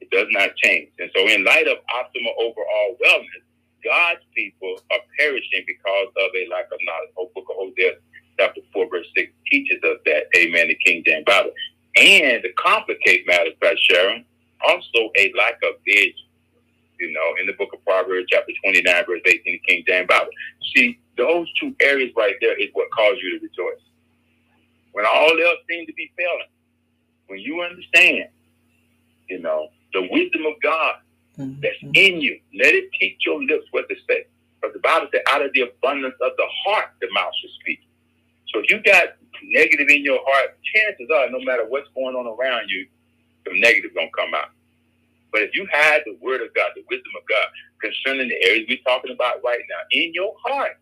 [SPEAKER 1] It does not change. And so in light of optimal overall wellness, God's people are perishing because of a lack of knowledge. The book of Hosea chapter 4, verse 6 teaches us that. Amen. The King James Bible. And to complicate matters, Pastor Sharon, also a lack of vision you know, in the book of Proverbs, chapter 29, verse 18, the King James Bible. See, those two areas right there is what caused you to rejoice. When all else seemed to be failing, when you understand, you know, the wisdom of God mm-hmm. that's in you, let it teach your lips what to say. Because the Bible said, out of the abundance of the heart, the mouth should speak. So if you got negative in your heart, chances are, no matter what's going on around you, the negative gonna come out. But if you had the word of God, the wisdom of God concerning the areas we're talking about right now in your heart,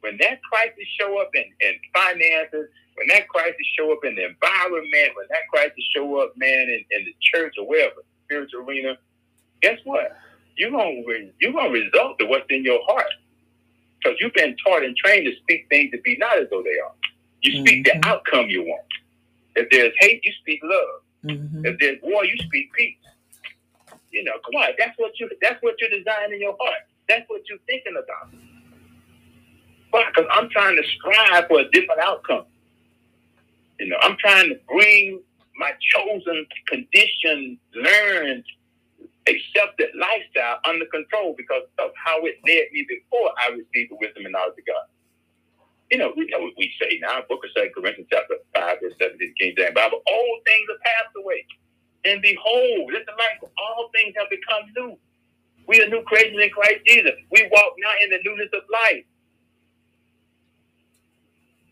[SPEAKER 1] when that crisis show up in, in finances, when that crisis show up in the environment, when that crisis show up, man, in, in the church or wherever, spiritual arena, guess what? you're gonna you're gonna result to what's in your heart. Because you've been taught and trained to speak things to be not as though they are. You speak mm-hmm. the outcome you want. If there's hate, you speak love. Mm-hmm. If there's war, you speak peace. You know, come on, that's what you that's what you're designing in your heart. That's what you're thinking about. Why? Because I'm trying to strive for a different outcome. You know, I'm trying to bring my chosen, conditioned, learned, accepted lifestyle under control because of how it led me before I received the wisdom and knowledge of God. You know, we know what we say now, Book of Second Corinthians chapter 5, verse 17, King James Bible, all things are passed away. And behold, listen like all things have become new. We are new creations in Christ Jesus. We walk now in the newness of life.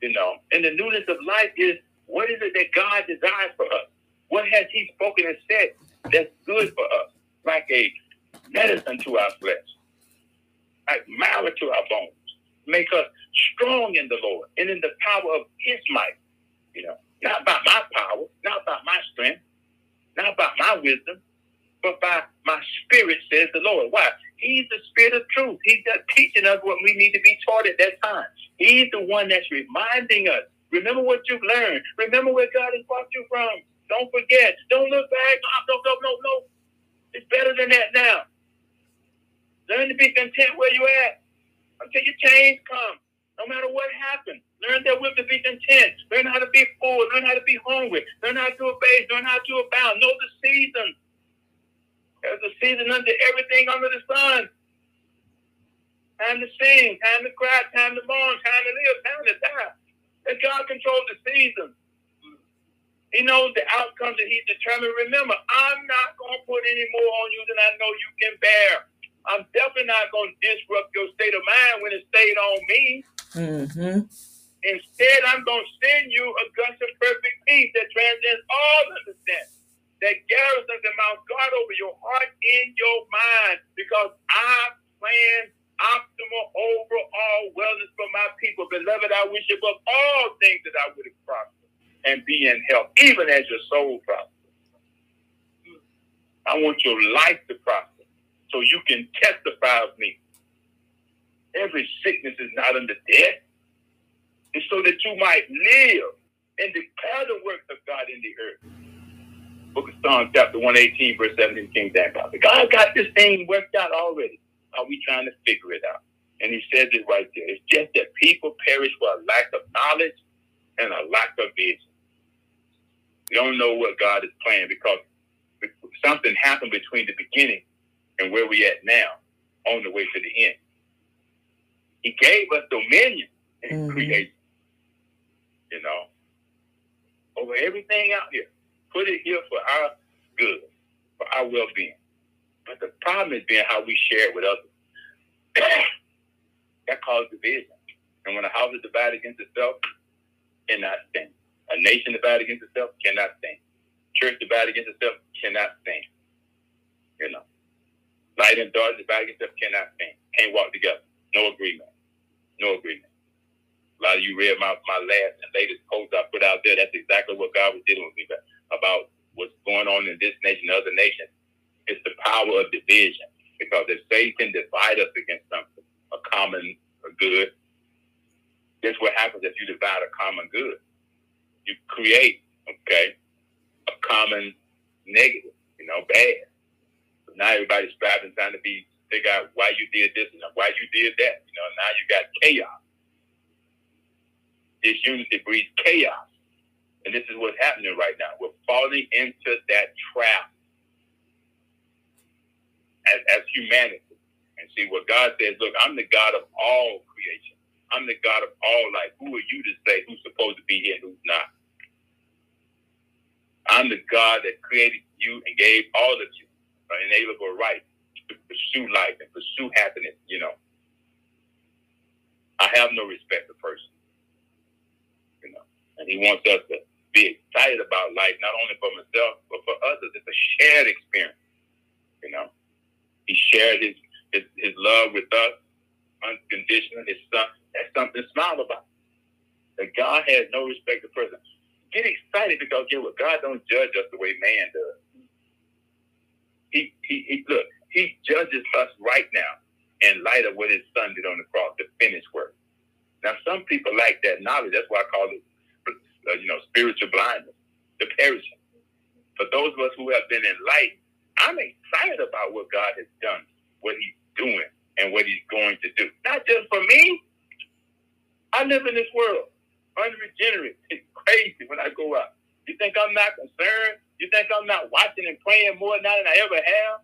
[SPEAKER 1] You know, and the newness of life is what is it that God desires for us? What has He spoken and said that's good for us? Like a medicine to our flesh, like marrow to our bones. Make us strong in the Lord and in the power of His might. You know, not by my power, not by my strength, not by my wisdom, but by my spirit, says the Lord. Why? He's the spirit of truth. He's just teaching us what we need to be taught at that time. He's the one that's reminding us Remember what you've learned. Remember where God has brought you from. Don't forget. Don't look back. No, no, no, no. It's better than that now. Learn to be content where you're at until your change comes. No matter what happens, learn that to be content. Learn how to be full. Learn how to be hungry. Learn how to obey. Learn how to abound. Know the season. There's a season under everything under the sun. Time to sing, time to cry, time to mourn, time to live, time to die. And God controls the seasons. He knows the outcomes that he's determined. Remember, I'm not going to put any more on you than I know you can bear. I'm definitely not going to disrupt your state of mind when it stayed on me. Mm-hmm. Instead, I'm going to send you a gush of perfect peace that transcends all understanding, that garrisons and mounts guard over your heart and your mind, because I plan optimal overall wellness for my people. Beloved, I wish above all things that I would have prospered and be in health, even as your soul prospers. I want your life to prosper so you can testify of me. Every sickness is not unto death. It's so that you might live and declare the works of God in the earth. Book of Psalms, chapter 118, verse 17, King James. God got this thing worked out already. Are we trying to figure it out? And he says it right there. It's just that people perish for a lack of knowledge and a lack of vision. They don't know what God is planning because something happened between the beginning and where we at now on the way to the end. He gave us dominion in mm-hmm. creation, you know, over everything out here. Put it here for our our well being. But the problem is being how we share it with others. that causes division. And when a house is divided against itself, cannot stand. A nation divided against itself cannot stand. Church divided against itself cannot stand. You know. Light and dark divided against itself cannot stand. Can't walk together. No agreement. No agreement. A lot of you read my, my last and latest post I put out there. That's exactly what God was dealing with me about what's going on in this nation other nations it's the power of division. Because if Satan divide us against something, a common good, this what happens if you divide a common good. You create, okay, a common negative, you know, bad. Now everybody's striving, trying to be figure out why you did this and why you did that. You know, now you got chaos. Disunity breeds chaos. And this is what's happening right now. We're falling into that trap as, as humanity and see what God says. Look, I'm the God of all creation. I'm the God of all life. Who are you to say who's supposed to be here and who's not? I'm the God that created you and gave all of you an inalienable right to pursue life and pursue happiness, you know. I have no respect for person. You know. And he wants us to be excited about life, not only for myself, but for others. It's a shared experience, you know. He shared his, his, his love with us unconditionally. His son, that's something to smile about. That God has no respect to person. Get excited because get what God don't judge us the way man does. He, he, he look, He judges us right now in light of what his son did on the cross, the finished work. Now, some people like that knowledge. That's why I call it, uh, you know, spiritual blindness, the perishing. For those of us who have been enlightened, I'm excited about what God has done, what he's doing, and what he's going to do. Not just for me. I live in this world, unregenerate. It's crazy when I go out. You think I'm not concerned? You think I'm not watching and praying more now than I ever have?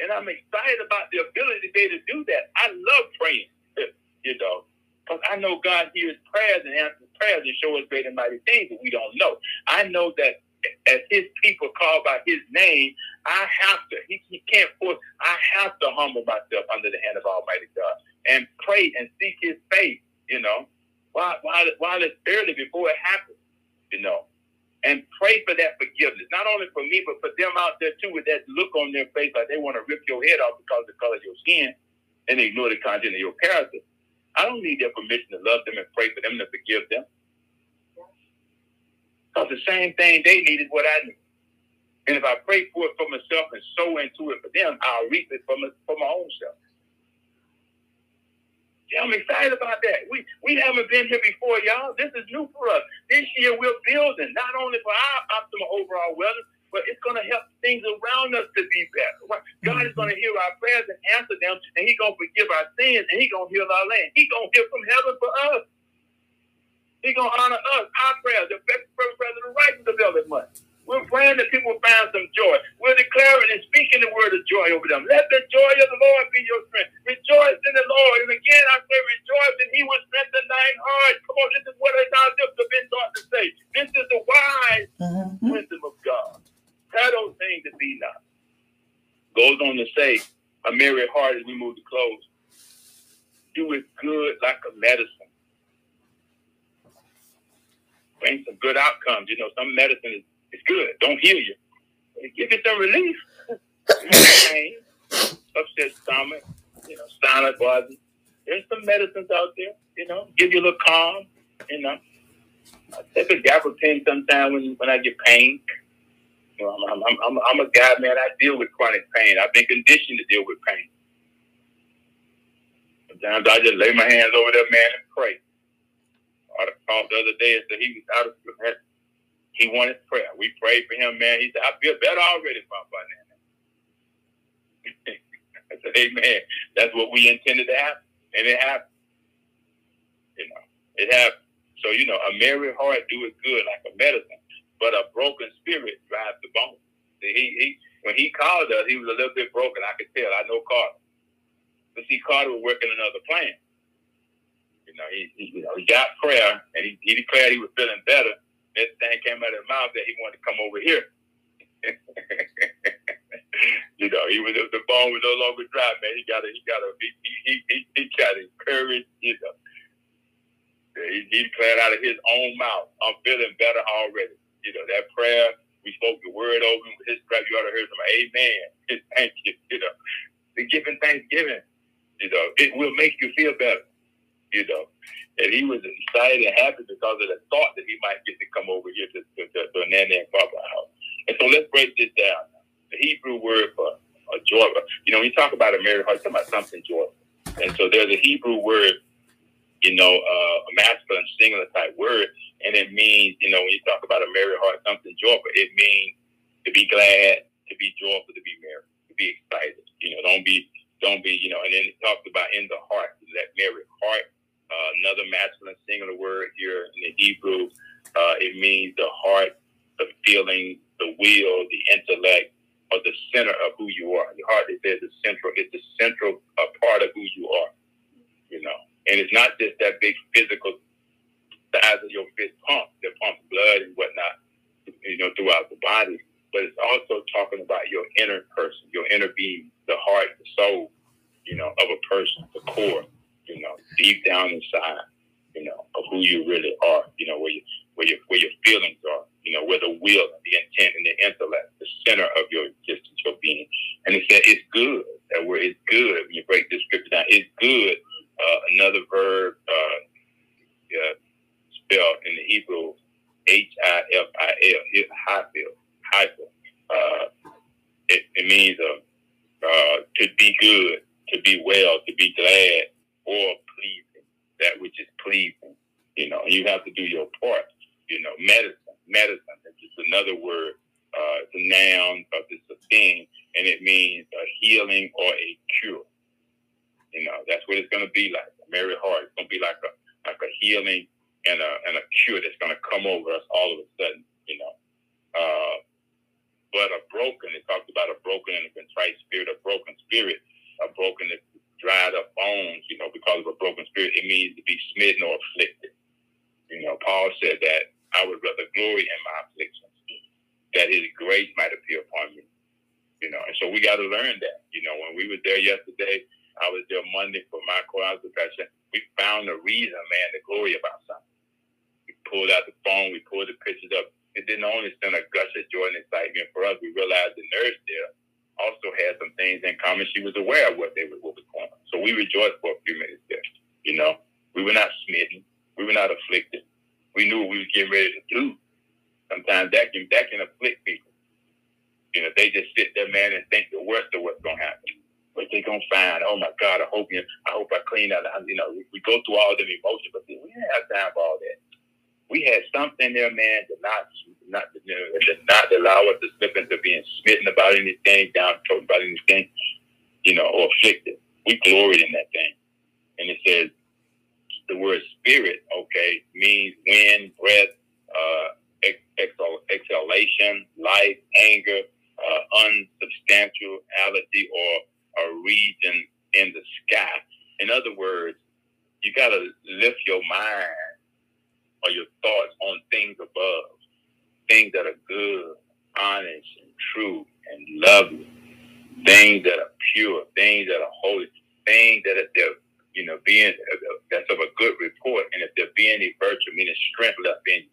[SPEAKER 1] And I'm excited about the ability to be able to do that. I love praying, you know, because I know God hears prayers and answers prayers and shows us great and mighty things that we don't know. I know that as his people called by his name, I have to, he, he can't force, I have to humble myself under the hand of Almighty God and pray and seek his face, you know, while, while, while it's early before it happens, you know, and pray for that forgiveness. Not only for me, but for them out there too with that look on their face like they want to rip your head off because of the color of your skin and ignore the content of your character. I don't need their permission to love them and pray for them to forgive them. Because the same thing they need is what I need. And if I pray for it for myself and sow into it for them, I'll reap it for my, for my own self. Yeah, I'm excited about that. We we haven't been here before, y'all. This is new for us. This year we're building not only for our optimal overall wellness, but it's going to help things around us to be better. God is going to hear our prayers and answer them, and He's going to forgive our sins, and He's going to heal our land. He's going to hear from heaven for us. He's going to honor us, our prayers, the first prayer of the righteous availeth much. We're praying that people find some joy. We're declaring and speaking the word of joy over them. Let the joy of the Lord be your strength. Rejoice in the Lord. And again, I say rejoice, and he will strengthen thine heart. Come on, this is what our lips have been taught to say. This is the wise mm-hmm. wisdom of God. Those things to be not. Goes on to say, a merry heart as we move to close. Do it good like a medicine bring some good outcomes. You know, some medicine is, is good. Don't heal you. It give you some relief. pain, upset stomach, you know, silent body. There's some medicines out there, you know, give you a little calm, you know. I take a gabapentin sometimes when, when I get pain. Know, I'm, I'm, I'm, I'm a guy, man, I deal with chronic pain. I've been conditioned to deal with pain. Sometimes I just lay my hands over there, man, and pray I called the other day and said he was out of he wanted prayer. We prayed for him, man. He said, I feel better already, Papa. I said, Amen. That's what we intended to happen. And it happened. You know, it happened. So, you know, a merry heart do it good like a medicine, but a broken spirit drives the bone. See, he, he when he called us, he was a little bit broken. I could tell. I know Carter. But see, Carter was working another plan. You know, he, he you know he got prayer and he, he declared he was feeling better. That thing came out of his mouth that he wanted to come over here. you know, he was the bone was no longer dry, man. He got a he got a he he he, he got you know. He, he declared out of his own mouth, I'm feeling better already. That prayer, we spoke the word over him his prayer, you ought to hear some amen. Thank you, you know. The giving thanksgiving, you know, it will make you feel better you know. And he was excited and happy because of the thought that he might get to come over here to, to, to, to Nana and Papa house. And so let's break this down. The Hebrew word for a joy, you know, when you talk about a merry heart, you talk about something joyful. And so there's a Hebrew word, you know, uh, a masculine singular type word, and it means, you know, when you talk about a married heart, it means to be glad, to be joyful, to be merry, to be excited. You know, don't be, don't be, you know, and then it talks about in the heart, that merry heart uh, another masculine singular word here in the Hebrew. Uh, it means the heart, the feeling, the will, the intellect, or the center of who you are. The heart, it says, the central. It's the central uh, part of who you are. You know, and it's not just that big physical size of your fist pump that pumps blood and whatnot, you know, throughout the body. But it's also talking about your inner person, your inner being, the heart, the soul, you know, of a person, the core you know, deep down inside, you know, of who you really are, you know, where you where your where your feelings are, you know, where the will, the intent, and the intellect, the center of your existence, your being. And it said it's good. That word is good. When you break this scripture down, it's good. Uh, another verb uh, yeah, spelled in the Hebrew H I F I L. It's hifil. Hifil. Uh, it, it means uh, uh, to be good, to be well, to be glad, or pleasing, that which is pleasing. You know, you have to do your part. You know, medicine, medicine is just another word. Uh, it's a noun, but it's a thing, and it means a healing or a cure. You know, that's what it's going to be like. Merry heart, it's going to be like a like a healing and a and a cure that's going to come over us all of a sudden. You know, uh, but a broken. It talks about a broken and a contrite spirit, a broken spirit, a broken, dried up bones. You know, because of a broken spirit, it means to be smitten or afflicted. You know, Paul said that I would rather glory in my afflictions, that His grace might appear upon me. You know, and so we got to learn that. You know, when we were there yesterday, I was there Monday for my cause profession. We found a reason, man, to glory about something. Pulled out the phone, we pulled the pictures up it didn't only send a gush of joy and excitement for us. We realized the nurse there also had some things in common. She was aware of what they what was going on. So we rejoiced for a few minutes there. You know, we were not smitten. We were not afflicted. We knew what we were getting ready to do. Sometimes that can that can afflict people. You know, they just sit there, man, and think the worst of what's gonna happen. What they gonna find? Oh my God! I hope you. I hope I clean out. You know, we, go through all them emotions, but we didn't have time for all that we had something there, man, to not not to not allow us to slip into being smitten about anything, downtrodden about anything, you know, or afflicted. We gloried in that thing. And it says the word spirit, okay, means wind, breath, uh, exhal- exhalation, life, anger, uh, unsubstantiality, or a region in the sky. In other words, you got to lift your mind or your thoughts on things above, things that are good, honest, and true, and lovely, things that are pure, things that are holy, things that are there, you know, being that's of a good report, and if there be any virtue, meaning strength left in you,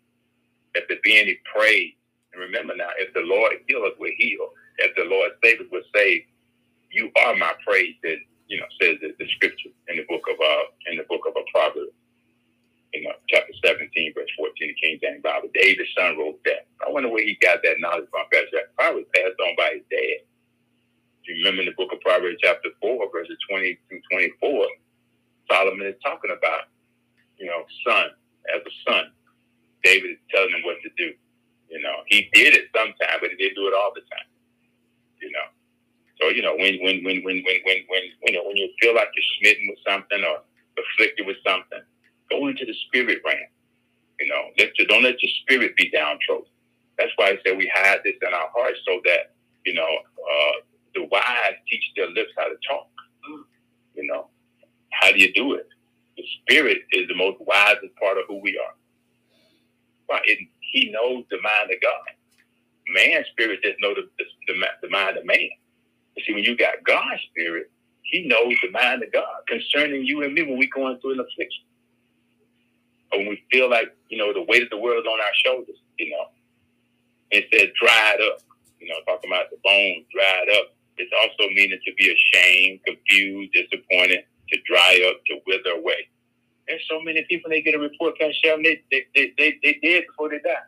[SPEAKER 1] if there be any praise, and remember now, if the Lord heal us, we're healed. If the Lord save us, we're saved. You are my praise, that you know says the, the scripture in the book of uh in the book of a Proverbs you know, chapter 17, verse 14, the King James Bible. David's son wrote that. I wonder where he got that knowledge from. Probably passed on by his dad. If you remember in the book of Proverbs, chapter 4, verses 20 through 24, Solomon is talking about, you know, son, as a son. David is telling him what to do. You know, he did it sometimes, but he didn't do it all the time. You know. So, you know, when when when when when when when you know when you feel like you're smitten with something or afflicted with something, Go into the spirit realm. You know, let your, don't let your spirit be downtrodden. That's why I said we hide this in our hearts so that, you know, uh, the wise teach their lips how to talk. You know, how do you do it? The spirit is the most wisest part of who we are. Well, it, he knows the mind of God. Man's spirit just knows the, the, the mind of man. But see, when you got God's spirit, he knows the mind of God concerning you and me when we're going through an affliction when we feel like, you know, the weight of the world is on our shoulders, you know. It says dried up, you know, talking about the bones dried up. It's also meaning to be ashamed, confused, disappointed, to dry up, to wither away. There's so many people, they get a report, card, Sheldon, they, they, they, they, they dead before they die.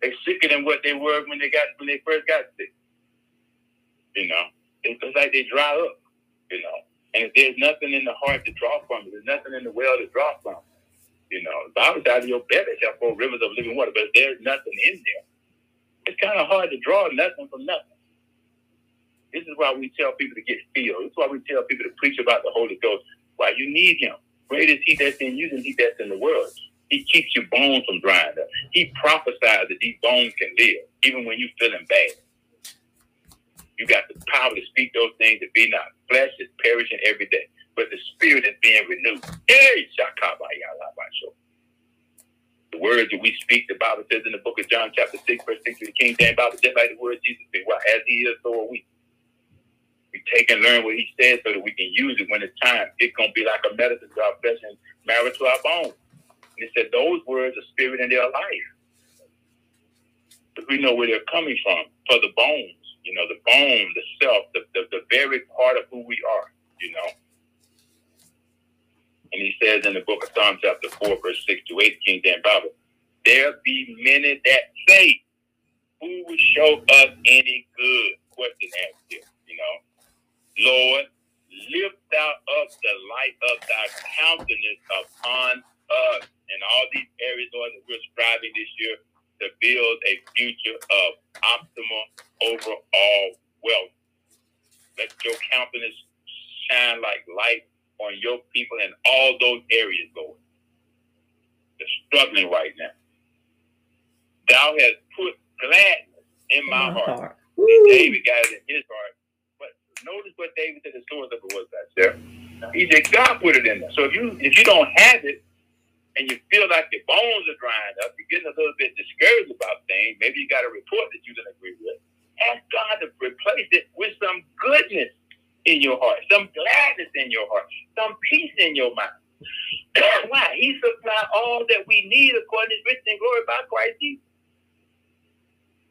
[SPEAKER 1] They're sicker than what they were when they got when they first got sick. You know, it's like they dry up. You know, and if there's nothing in the heart to draw from, there's nothing in the well to draw from. You know, the Bible out of your belly shall flow rivers of living water, but there's nothing in there. It's kind of hard to draw nothing from nothing. This is why we tell people to get filled. This is why we tell people to preach about the Holy Ghost. Why you need Him. Great is He that's in you than He that's in the world. He keeps your bones from drying up. He prophesies that these bones can live, even when you're feeling bad. You got the power to speak those things to be not. Flesh is perishing every day but the spirit is being renewed. The words that we speak, the Bible says in the book of John, chapter 6, verse 6 of the King James Bible, just like the word Jesus said, well, as he is, so are we. We take and learn what he says so that we can use it when it's time. It's going to be like a medicine to our flesh and marrow to our bones. And it said those words are spirit in their life. But we know where they're coming from for the bones, you know, the bone, the self, the, the, the very part of who we are, you know. And he says in the book of Psalm chapter 4, verse 6 to 8, King James Bible, there be many that say, who will show us any good? Question asked here, you know. Lord, lift thou up the light of thy countenance upon us in all these areas, Lord, that we're striving this year to build a future of optimal overall wealth. Let your countenance shine like light on your people in all those areas, Lord. They're struggling right now. Thou hast put gladness in my, my heart. heart. David got it in his heart. But notice what David said the source of it was that there. He said God put it in there. So if you if you don't have it and you feel like your bones are drying up, you're getting a little bit discouraged about things, maybe you got a report that you didn't agree with. Ask God to replace it with some goodness in your heart, some gladness in your heart, some peace in your mind. Why? He supply all that we need according to his riches and glory by Christ Jesus.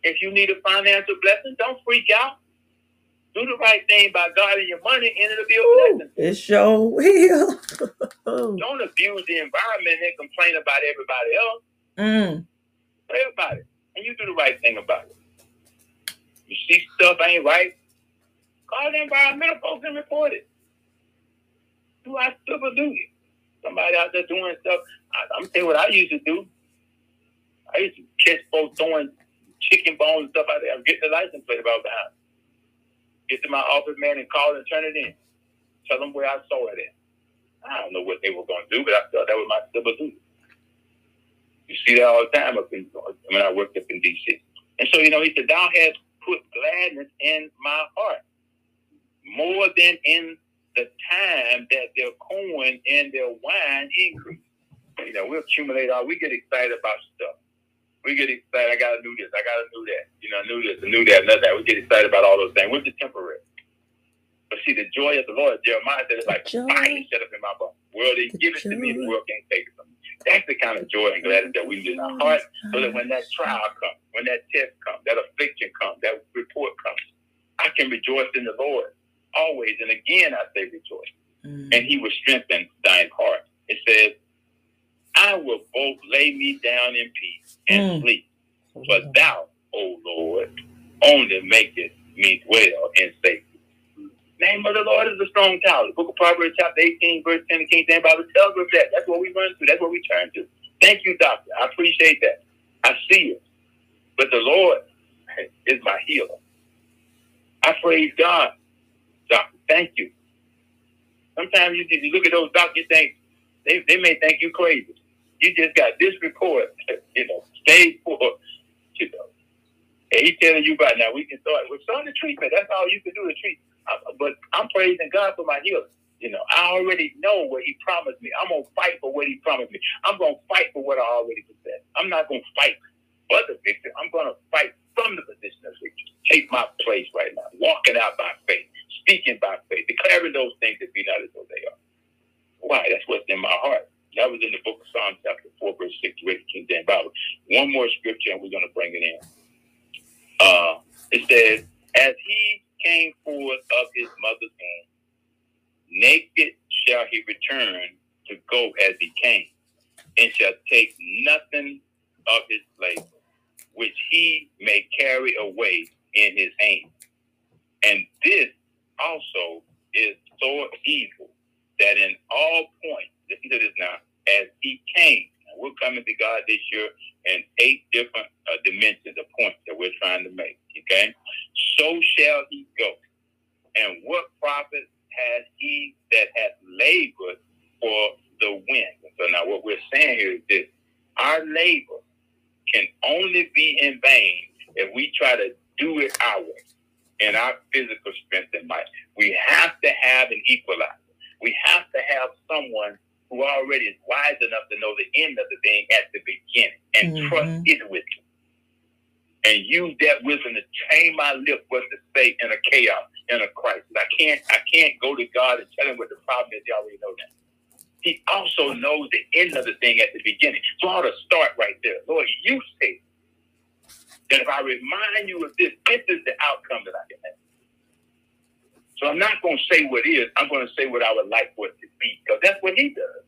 [SPEAKER 1] If you need a financial blessing, don't freak out. Do the right thing by God and your money, and it'll be a blessing.
[SPEAKER 2] It sure will.
[SPEAKER 1] don't abuse the environment and complain about everybody else. Mm. Pray about it, and you do the right thing about it. You see stuff ain't right, call the environmental folks and report it. Do I still do it? Somebody out there doing stuff. I, I'm tell you what I used to do. I used to catch folks throwing chicken bones and stuff out there. I'm getting the license plate about behind. Get to my office man and call and turn it in. Tell them where I saw it at. I don't know what they were going to do, but I thought that was my civil duty. You see that all the time up in when I worked up in D.C. And so, you know, he said, Thou hast put gladness in my heart more than in the time that their corn and their wine increase. You know, we accumulate all, we get excited about stuff we get excited. I gotta do this. I gotta do that. You know, I knew this, and knew that, and that. We get excited about all those things, We're just temporary. But see, the joy of the Lord, Jeremiah said, it's like fire shut up in my bones. World, they give it to me, the world can't take it from me. That's the kind of joy and gladness that we need in our heart, so that when that trial comes, when that test comes, that affliction comes, that report comes, I can rejoice in the Lord always. And again, I say rejoice. Mm. And He will strengthen thine heart. It says, I will both lay me down in peace and mm. sleep. But thou, O Lord, only makest me dwell in safety. Name of the Lord is a strong tower. The book of Proverbs, chapter 18, verse 10, the King James Bible tells us that. That's what we run to. That's what we turn to. Thank you, doctor. I appreciate that. I see it. But the Lord is my healer. I praise God. Thank you. Sometimes you, you look at those doctors, think they, they may think you crazy you just got this report, you know, stage four, you know. And he's telling you right now, we can start, we're starting the treatment. That's all you can do to treat. But I'm praising God for my healing. You know, I already know what he promised me. I'm going to fight for what he promised me. I'm going to fight for what I already possess. I'm not going to fight for the victory. I'm going to fight from the position of victory. Take my place right now. Walking out by faith. Speaking by faith. Declaring those things that be not as though they are. Why? That's what's in my heart. That was in the book of Psalms, chapter 4, verse 6 to 8, King James Bible. One more scripture, and we're going to bring it in. Uh, it says, As he came forth of his mother's womb, naked shall he return to go as he came, and shall take nothing of his labor, which he may carry away in his hand. And this also is so evil that in all points, listen to this now, as he came. We're coming to God this year in eight different uh, dimensions of points that we're trying to make. Okay? So shall he go. And what profit has he that has labored for the wind? So now what we're saying here is this. Our labor can only be in vain if we try to do it our way in our physical strength and might. We have to have an equalizer. We have to have someone who already is wise enough to know the end of the thing at the beginning and mm-hmm. trust his wisdom. And use that wisdom to train my lips what to say in a chaos, in a crisis. I can't I can't go to God and tell him what the problem is. He already know that. He also knows the end of the thing at the beginning. So I ought to start right there. Lord, you say that if I remind you of this, this is the outcome that I can have. So I'm not going to say what is. I'm going to say what I would like for it to be because that's what he does.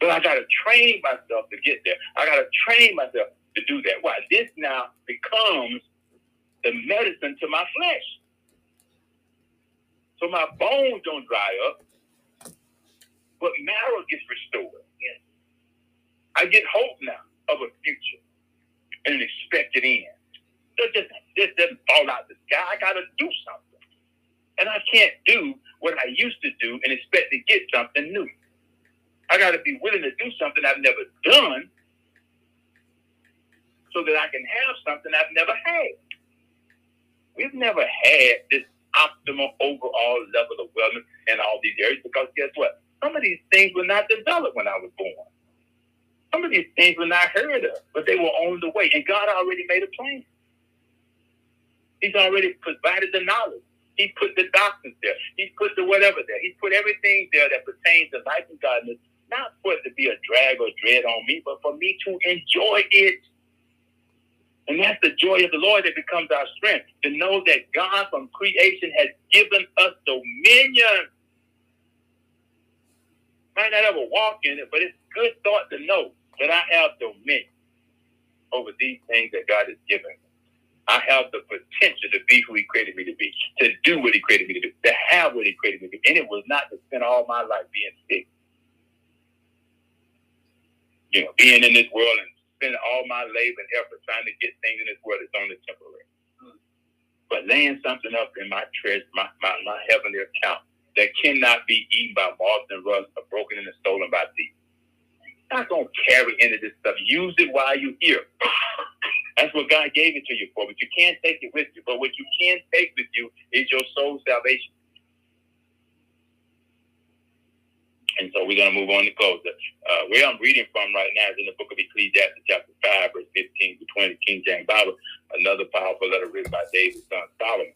[SPEAKER 1] But I got to train myself to get there. I got to train myself to do that. Why? This now becomes the medicine to my flesh. So my bones don't dry up, but marrow gets restored. I get hope now of a future and an expected end. Just doesn't fall out of the sky. I got to do something. And I can't do what I used to do and expect to get something new. I got to be willing to do something I've never done so that I can have something I've never had. We've never had this optimal overall level of wellness in all these areas because guess what? Some of these things were not developed when I was born. Some of these things were not heard of, but they were on the way. And God already made a plan. He's already provided the knowledge. He put the doctrines there. He put the whatever there. He put everything there that pertains to life and godliness, not for it to be a drag or dread on me, but for me to enjoy it. And that's the joy of the Lord that becomes our strength to know that God from creation has given us dominion. Might not ever walk in it, but it's good thought to know that I have dominion over these things that God has given me. I have the potential to be who He created me to be, to do what He created me to do, to have what He created me to be. And it was not to spend all my life being sick. You know, being in this world and spending all my labor and effort trying to get things in this world that's only temporary. But laying something up in my treasure, my, my, my heavenly account that cannot be eaten by moths and rust or broken and stolen by thieves. Not gonna carry any of this stuff. Use it while you're here. That's what God gave it to you for, but you can't take it with you. But what you can take with you is your soul salvation. And so we're going to move on to close. Uh, where I'm reading from right now is in the book of Ecclesiastes, chapter 5, verse 15 to 20, King James Bible, another powerful letter written by David's son Solomon.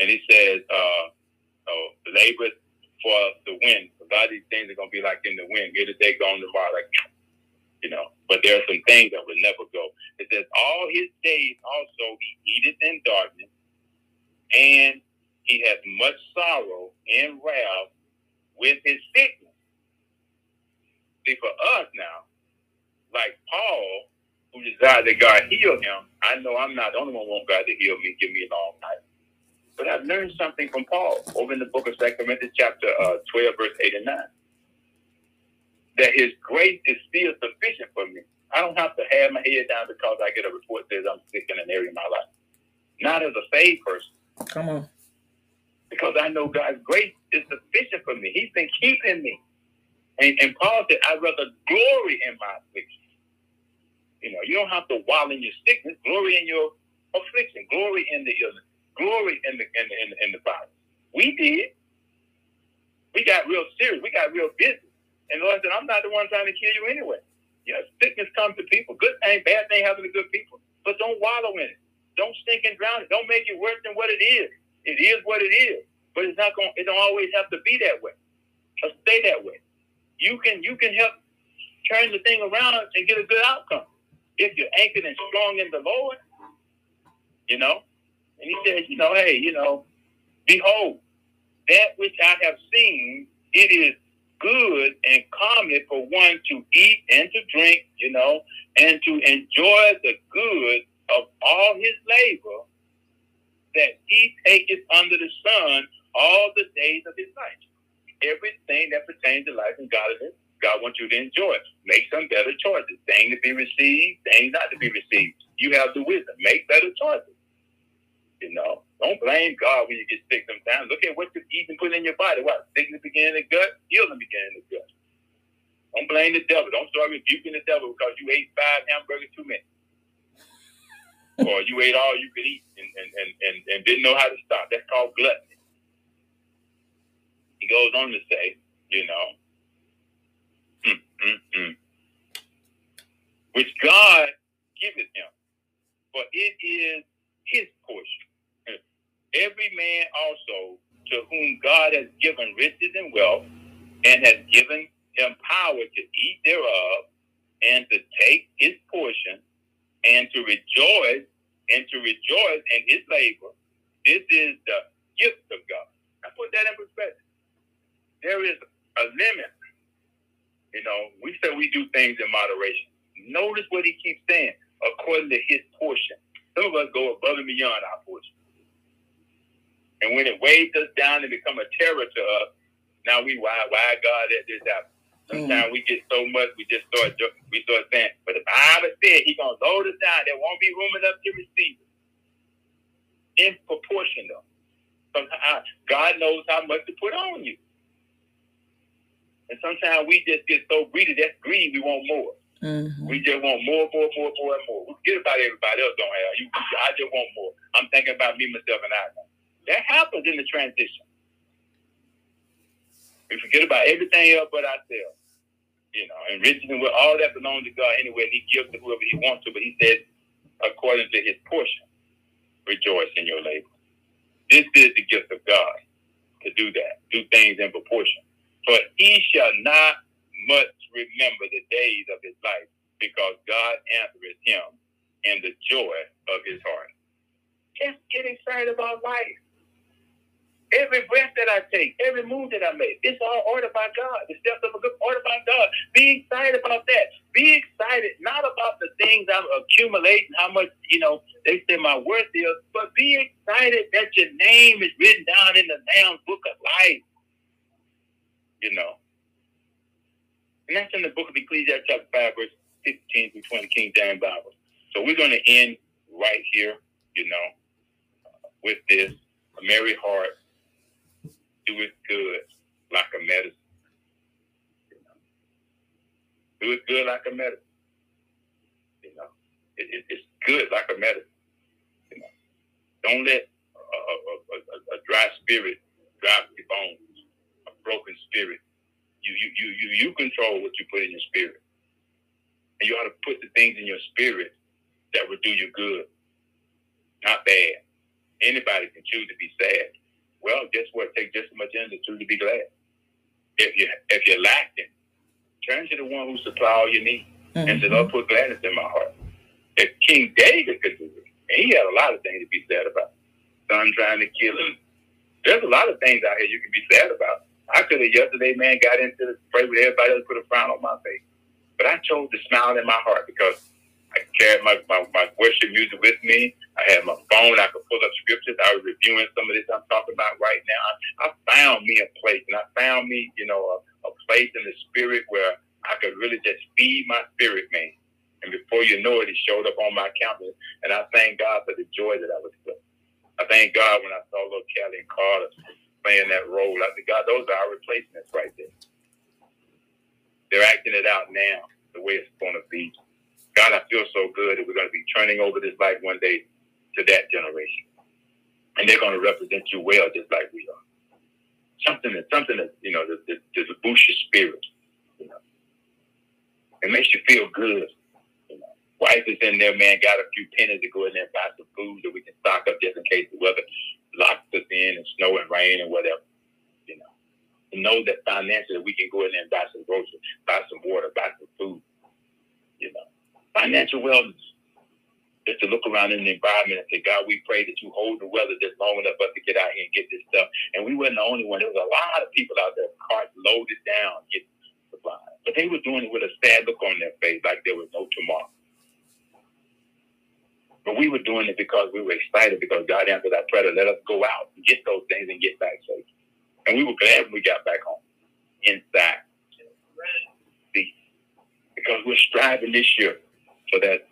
[SPEAKER 1] And it says, uh, oh, labor for the wind. A lot of these things are to be like in the wind. Here today, gone tomorrow. Like, you know, but there are some things that will never go. It says, all his days also he eateth in darkness, and he has much sorrow and wrath with his sickness. See, for us now, like Paul, who desired that God heal him, I know I'm not the only one who want God to heal me, give me a long life. But I've learned something from Paul over in the book of Second Corinthians, chapter uh, 12, verse 8 and 9. That his grace is still sufficient for me. I don't have to have my head down because I get a report that says I'm sick in an area of my life. Not as a saved person.
[SPEAKER 2] Come on.
[SPEAKER 1] Because I know God's grace is sufficient for me. He's been keeping me. And, and Paul said, I'd rather glory in my affliction. You know, you don't have to wallow in your sickness. Glory in your affliction. Glory in the illness. Glory in the in in in the body. We did. We got real serious. We got real business. And the Lord said, I'm not the one trying to kill you anyway. You know, sickness comes to people. Good thing, bad thing happen to good people. But don't wallow in it. Don't stink and drown it. Don't make it worse than what it is. It is what it is. But it's not going it don't always have to be that way. Or stay that way you can you can help turn the thing around and get a good outcome if you're anchored and strong in the Lord. You know, and he says, you know, hey, you know, behold, that which I have seen, it is good and common for one to eat and to drink, you know, and to enjoy the good of all his labor that he taketh under the sun all the days of his life everything that pertains to life and godliness, God wants you to enjoy. Make some better choices. Things to be received, things not to be received. You have the wisdom. Make better choices. You know, don't blame God when you get sick sometimes. Look at what you eat and put in your body. What? Sickness begin in the gut, healing begin in the gut. Don't blame the devil. Don't start rebuking the devil because you ate five hamburgers too many. or you ate all you could eat and, and, and, and, and didn't know how to stop. That's called gluttony he goes on to say, you know, mm, mm, mm, which God giveth him, for it is his portion. Every man also to whom God has given riches and wealth, and has given him power to eat thereof, and to take his portion, and to rejoice, and to rejoice in his labor. This is the gift of God. I put that in perspective there is a limit. You know, we say we do things in moderation. Notice what he keeps saying. according to his portion. Some of us go above and beyond our. And when it weighs us down and become a terror to us, now we why why God let this happen. Sometimes mm. we get so much, we just start we start saying, but the Bible said He's gonna load us down. There won't be room enough to receive it. In proportion, though. Sometimes God knows how much to put on you. And sometimes we just get so greedy. That's greed. We want more. Mm-hmm. We just want more, more, more, more, and more. We forget about everybody else don't have. You, I just want more. I'm thinking about me, myself, and I. That happens in the transition. We forget about everything else but ourselves. You know, riches and all that belongs to God anyway. He gives to whoever He wants to, but He said, according to His portion, rejoice in your labor. This is the gift of God to do that, do things in proportion. For He shall not much remember the days of his life, because God answers him in the joy of his heart. Just get excited about life. Every breath that I take, every move that I make, it's all ordered by God. The steps of a good ordered by God. Be excited about that. Be excited not about the things I'm accumulating, how much, you know, they say my worth is, but be excited that your name is written down in the Lamb's book of life. You know. And that's in the book of Ecclesiastes, chapter 5, verse 15 through 20, King James Bible. So we're going to end right here, you know, with this. A merry heart, do it good like a medicine. You know? Do it good like a medicine. You know, it, it, it's good like a medicine. You know, don't let a, a, a, a dry spirit drive your bones, a broken spirit you you you you you control what you put in your spirit. And you ought to put the things in your spirit that would do you good, not bad. Anybody can choose to be sad. Well, guess what? Take just as much energy to be glad. If you if you're lacking, turn to the one who supplies all your needs mm-hmm. and say, Lord, put gladness in my heart. If King David could do it, and he had a lot of things to be sad about. Son trying to kill him. There's a lot of things out here you can be sad about. I could have yesterday, man, got into the pray with everybody else, put a frown on my face. But I chose to smile in my heart because I carried my, my, my worship music with me. I had my phone. I could pull up scriptures. I was reviewing some of this I'm talking about right now. I, I found me a place, and I found me, you know, a, a place in the spirit where I could really just feed my spirit, man. And before you know it, it showed up on my countenance. And I thank God for the joy that I was feeling. I thank God when I saw little Kelly and Carter playing that role. I think, God, those are our replacements right there. They're acting it out now the way it's going to be. God, I feel so good that we're going to be turning over this life one day to that generation. And they're going to represent you well, just like we are. Something that, something that, you know, that, that, that boosts your spirit, you know. It makes you feel good. You know. Wife is in there, man, got a few pennies to go in there and buy some food that we can stock up just in case the weather locks us in and snow and rain and whatever. You know, know that financially we can go in there and buy some groceries, buy some water, buy some food. You know, financial wellness. Just to look around in the environment and say, God, we pray that you hold the weather just long enough for us to get out here and get this stuff. And we weren't the only one. There was a lot of people out there, carts loaded down, getting supplies. But they were doing it with a sad look on their face, like there was no tomorrow. But we were doing it because we were excited because God answered our prayer to let us go out and get those things and get back safe. And we were glad when we got back home inside. See, because we're striving this year for that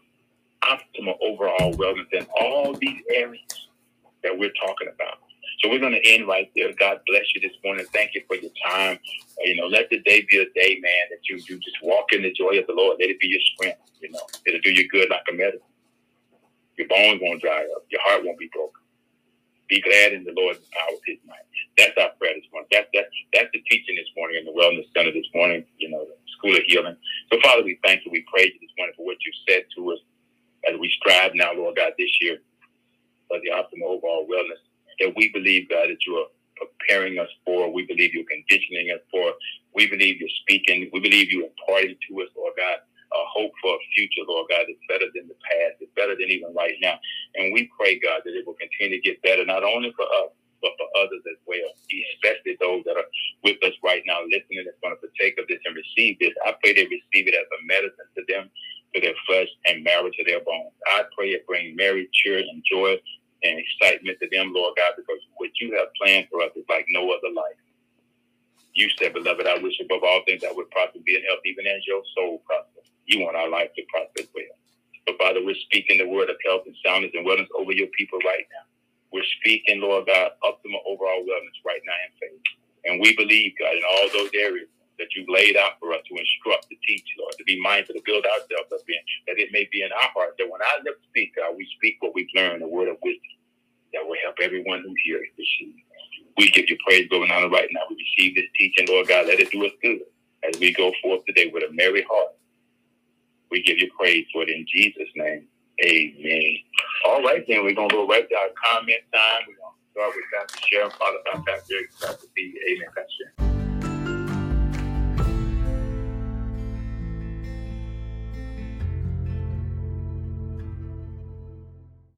[SPEAKER 1] optimal overall wellness in all these areas that we're talking about. So we're going to end right there. God bless you this morning. Thank you for your time. You know, let the day be a day, man, that you you just walk in the joy of the Lord. Let it be your strength. You know, it'll do you good like a medicine. Your bones won't dry up. Your heart won't be broken. Be glad in the Lord's power of his might. That's our prayer this morning. That's, that's, that's the teaching this morning in the Wellness Center this morning, you know, the School of Healing. So, Father, we thank you. We praise you this morning for what you've said to us as we strive now, Lord God, this year for the optimal overall wellness that we believe, God, that you are preparing us for. We believe you're conditioning us for. We believe you're speaking. We believe you're imparting to us, Lord God, a hope for a future, Lord God, that's better than the past. It's better than even right now. And we pray, God, that it will continue to get better, not only for us, but for others as well, especially those that are with us right now, listening, that's going to partake of this and receive this. I pray they receive it as a medicine to them, to their flesh and marrow to their bones. I pray it brings merry cheer and joy and excitement to them, Lord God, because what you have planned for us is like no other life. You said, beloved, I wish above all things I would prosper, be in health, even as your soul prosper. You want our life to prosper well. But Father, we're speaking the word of health and soundness and wellness over your people right now. We're speaking, Lord God, optimal overall wellness right now in faith. And we believe, God, in all those areas that you've laid out for us to instruct, to teach, Lord, to be mindful, to build ourselves up in, that it may be in our heart that when our lips speak, God, we speak what we've learned, the word of wisdom that will help everyone who hears this. We give you praise, going on right now. We receive this teaching, Lord God. Let it do us good as we go forth today with a merry heart. We give you praise for it in Jesus' name. Amen. All right, then we're going to go right to our comment time. We're going to start with Pastor Sharon, followed by Pastor Pastor B. Amen. Pastor